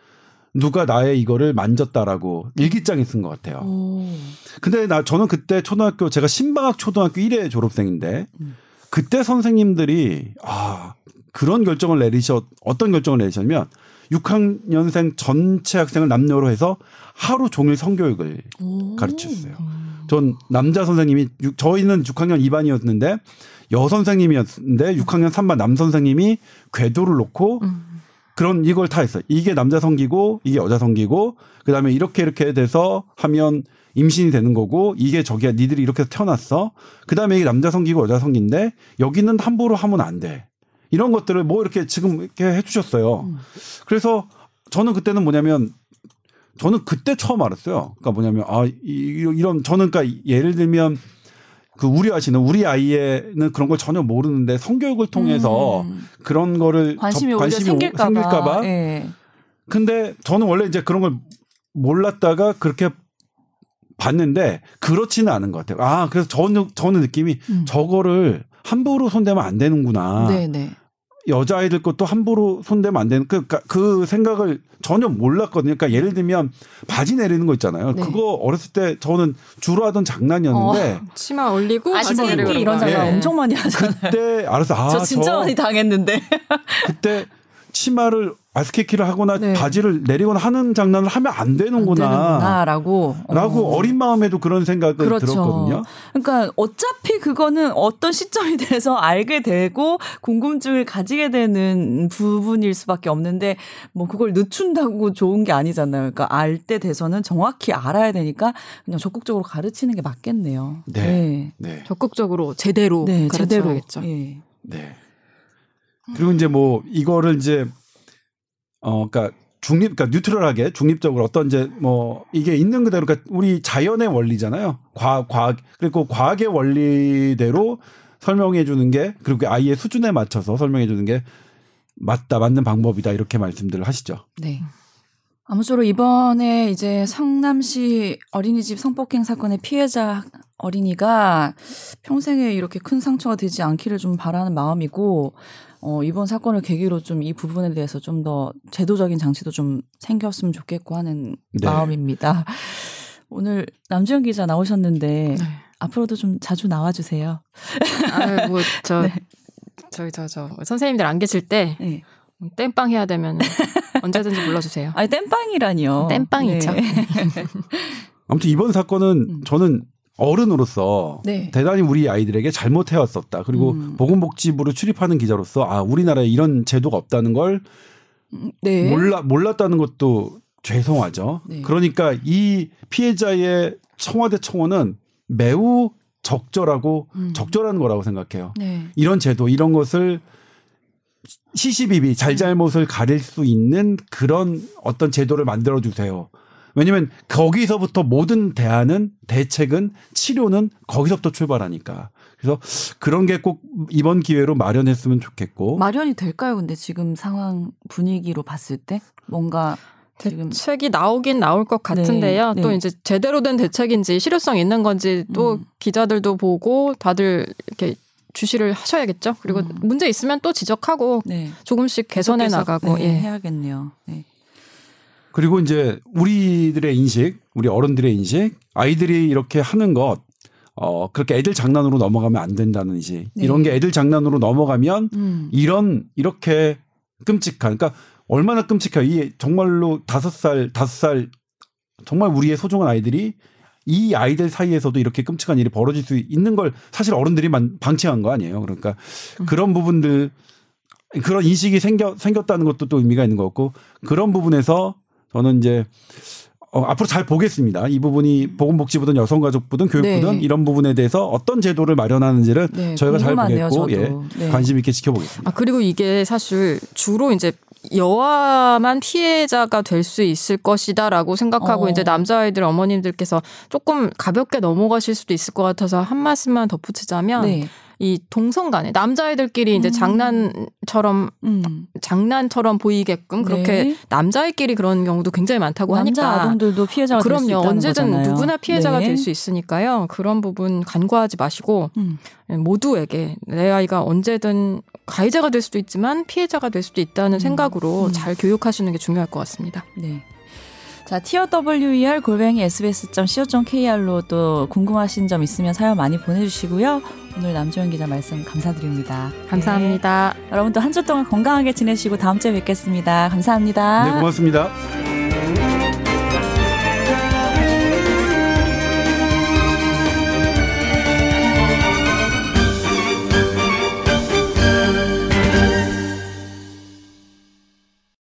누가 나의 이거를 만졌다라고 일기장에 쓴 것 같아요. 오. 근데 나 저는 그때 초등학교 제가 신방학 초등학교 1회 졸업생인데 음. 그때 선생님들이 아 그런 결정을 내리셨 어떤 결정을 내리셨냐면 6학년생 전체 학생을 남녀로 해서 하루 종일 성교육을 가르쳤어요. 전 남자 선생님이 저희는 6학년 2반이었는데 여 선생님이었는데 6학년 3반 남 선생님이 궤도를 놓고 음. 그런 이걸 다 했어요. 이게 남자 성기고 이게 여자 성기고 그다음에 이렇게 이렇게 돼서 하면 임신이 되는 거고 이게 저기야 니들이 이렇게 태어났어. 그다음에 이게 남자 성기고 여자 성기인데 여기는 함부로 하면 안 돼. 이런 것들을 뭐 이렇게 지금 이렇게 해 주셨어요. 음. 그래서 저는 그때는 뭐냐면 저는 그때 처음 알았어요. 그러니까 뭐냐면 아 이 런 저는 그러니까 예를 들면 그 우려하시는 우리 아이는 그런 걸 전혀 모르는데 성교육을 통해서 음. 그런 거를 관심이, 저, 관심이 생길까봐. 생길까봐. 네. 근데 저는 원래 이제 그런 걸 몰랐다가 그렇게 봤는데 그렇지는 않은 것 같아요. 아 그래서 저는 저는 느낌이 음. 저거를 함부로 손대면 안 되는구나. 네네. 여자아이들 것도 함부로 손대면 안 되는 그, 그 생각을 전혀 몰랐거든요. 그러니까 예를 들면 바지 내리는 거 있잖아요. 네. 그거 어렸을 때 저는 주로 하던 장난이었는데 어, 치마 올리고 바지 내리고 이런 장난 네. 엄청 많이 하잖아요. 그때 알아서 아, 저 진짜 저, 많이 당했는데 그때 치마를 아스케키를 하거나 네. 바지를 내리거나 하는 장난을 하면 안 되는구나. 라고. 라고 어. 린 마음에도 그런 생각을 그렇죠. 들었거든요. 그러니까 어차피 그거는 어떤 시점이 돼서 알게 되고 궁금증을 가지게 되는 부분일 수밖에 없는데 뭐 그걸 늦춘다고 좋은 게 아니잖아요. 그러니까 알 때 돼서는 정확히 알아야 되니까 그냥 적극적으로 가르치는 게 맞겠네요. 네. 네. 네. 적극적으로 제대로 네, 가르쳐야겠죠. 제대로. 예. 네. 그리고 이제 뭐 이거를 이제 어 그러니까 중립 그러니까 뉴트럴하게 중립적으로 어떤 이제 뭐 이게 있는 그대로 그러니까 우리 자연의 원리잖아요. 과학 과학 그리고 과학의 원리대로 설명해 주는 게 그리고 그 아이의 수준에 맞춰서 설명해 주는 게 맞다 맞는 방법이다 이렇게 말씀들을 하시죠. 네. 아무쪼록 이번에 이제 성남시 어린이집 성폭행 사건의 피해자 어린이가 평생에 이렇게 큰 상처가 되지 않기를 좀 바라는 마음이고 어, 이번 사건을 계기로 좀 이 부분에 대해서 좀 더 제도적인 장치도 좀 생겼으면 좋겠고 하는 네. 마음입니다. 오늘 남주현 기자 나오셨는데 네. 앞으로도 좀 자주 나와주세요. 아, <laughs> 뭐저 네. 저기 저저 선생님들 안 계실 때 네. 땜빵 해야 되면 <laughs> 언제든지 불러주세요. 아니 땜빵이라니요. 땜빵이죠. 네. 아무튼 이번 사건은 음. 저는 어른으로서 네. 대단히 우리 아이들에게 잘못해왔었다. 그리고 음. 보건복지부로 출입하는 기자로서 아 우리나라에 이런 제도가 없다는 걸 음, 네. 몰라 몰랐다는 것도 죄송하죠. 네. 그러니까 이 피해자의 청와대 청원은 매우 적절하고 음. 적절한 거라고 생각해요. 네. 이런 제도 이런 것을 시시비비 잘잘못을 가릴 수 있는 그런 어떤 제도를 만들어 주세요. 왜냐면 거기서부터 모든 대안은 대책은 치료는 거기서부터 출발하니까. 그래서 그런 게 꼭 이번 기회로 마련했으면 좋겠고. 마련이 될까요? 근데 지금 상황 분위기로 봤을 때 뭔가 대책이 나오긴 나올 것 같은데요. 네, 또 네. 이제 제대로 된 대책인지 실효성 있는 건지 또 음. 기자들도 보고 다들 이렇게 주시를 하셔야겠죠. 그리고 음. 문제 있으면 또 지적하고 네. 조금씩 개선해 나가고 네, 예. 해야겠네요. 네. 그리고 이제 우리들의 인식, 우리 어른들의 인식, 아이들이 이렇게 하는 것, 어, 그렇게 애들 장난으로 넘어가면 안 된다는 인식. 네. 이런 게 애들 장난으로 넘어가면 음. 이런, 이렇게 끔찍한, 그러니까 얼마나 끔찍해요. 이 정말로 다섯 살, 다섯 살, 정말 우리의 소중한 아이들이 이 아이들 사이에서도 이렇게 끔찍한 일이 벌어질 수 있는 걸 사실 어른들이 방치한 거 아니에요. 그러니까 음. 그런 부분들 그런 인식이 생겨 생겼다는 것도 또 의미가 있는 것 같고 그런 부분에서 저는 이제 어, 앞으로 잘 보겠습니다. 이 부분이 보건복지부든 여성가족부든 교육부든 네. 이런 부분에 대해서 어떤 제도를 마련하는지를 네, 저희가 잘 보겠고 예, 네. 관심 있게 지켜보겠습니다. 아 그리고 이게 사실 주로 이제 여아만 피해자가 될 수 있을 것이다라고 생각하고 어. 이제 남자아이들 어머님들께서 조금 가볍게 넘어가실 수도 있을 것 같아서 한 말씀만 덧붙이자면 네. 이 동성 간에 남자애들끼리 이제 음. 장난처럼 음. 장난처럼 보이게끔 그렇게 네. 남자애끼리 그런 경우도 굉장히 많다고 남자 하니까 아동들도 피해자가 그럼요. 될 수 언제든 거잖아요. 누구나 피해자가 네. 될수 있으니까요. 그런 부분 간과하지 마시고 음. 모두에게 내 아이가 언제든 가해자가 될 수도 있지만 피해자가 될 수도 있다는 음. 생각으로 음. 잘 교육하시는 게 중요할 것 같습니다. 네. 자, TOWER 골뱅이 sbs.co.kr로 또 궁금하신 점 있으면 사연 많이 보내주시고요. 오늘 남주현 기자 말씀 감사드립니다. 감사합니다. 네. 여러분도 한 주 동안 건강하게 지내시고 다음 주에 뵙겠습니다. 감사합니다. 네, 고맙습니다.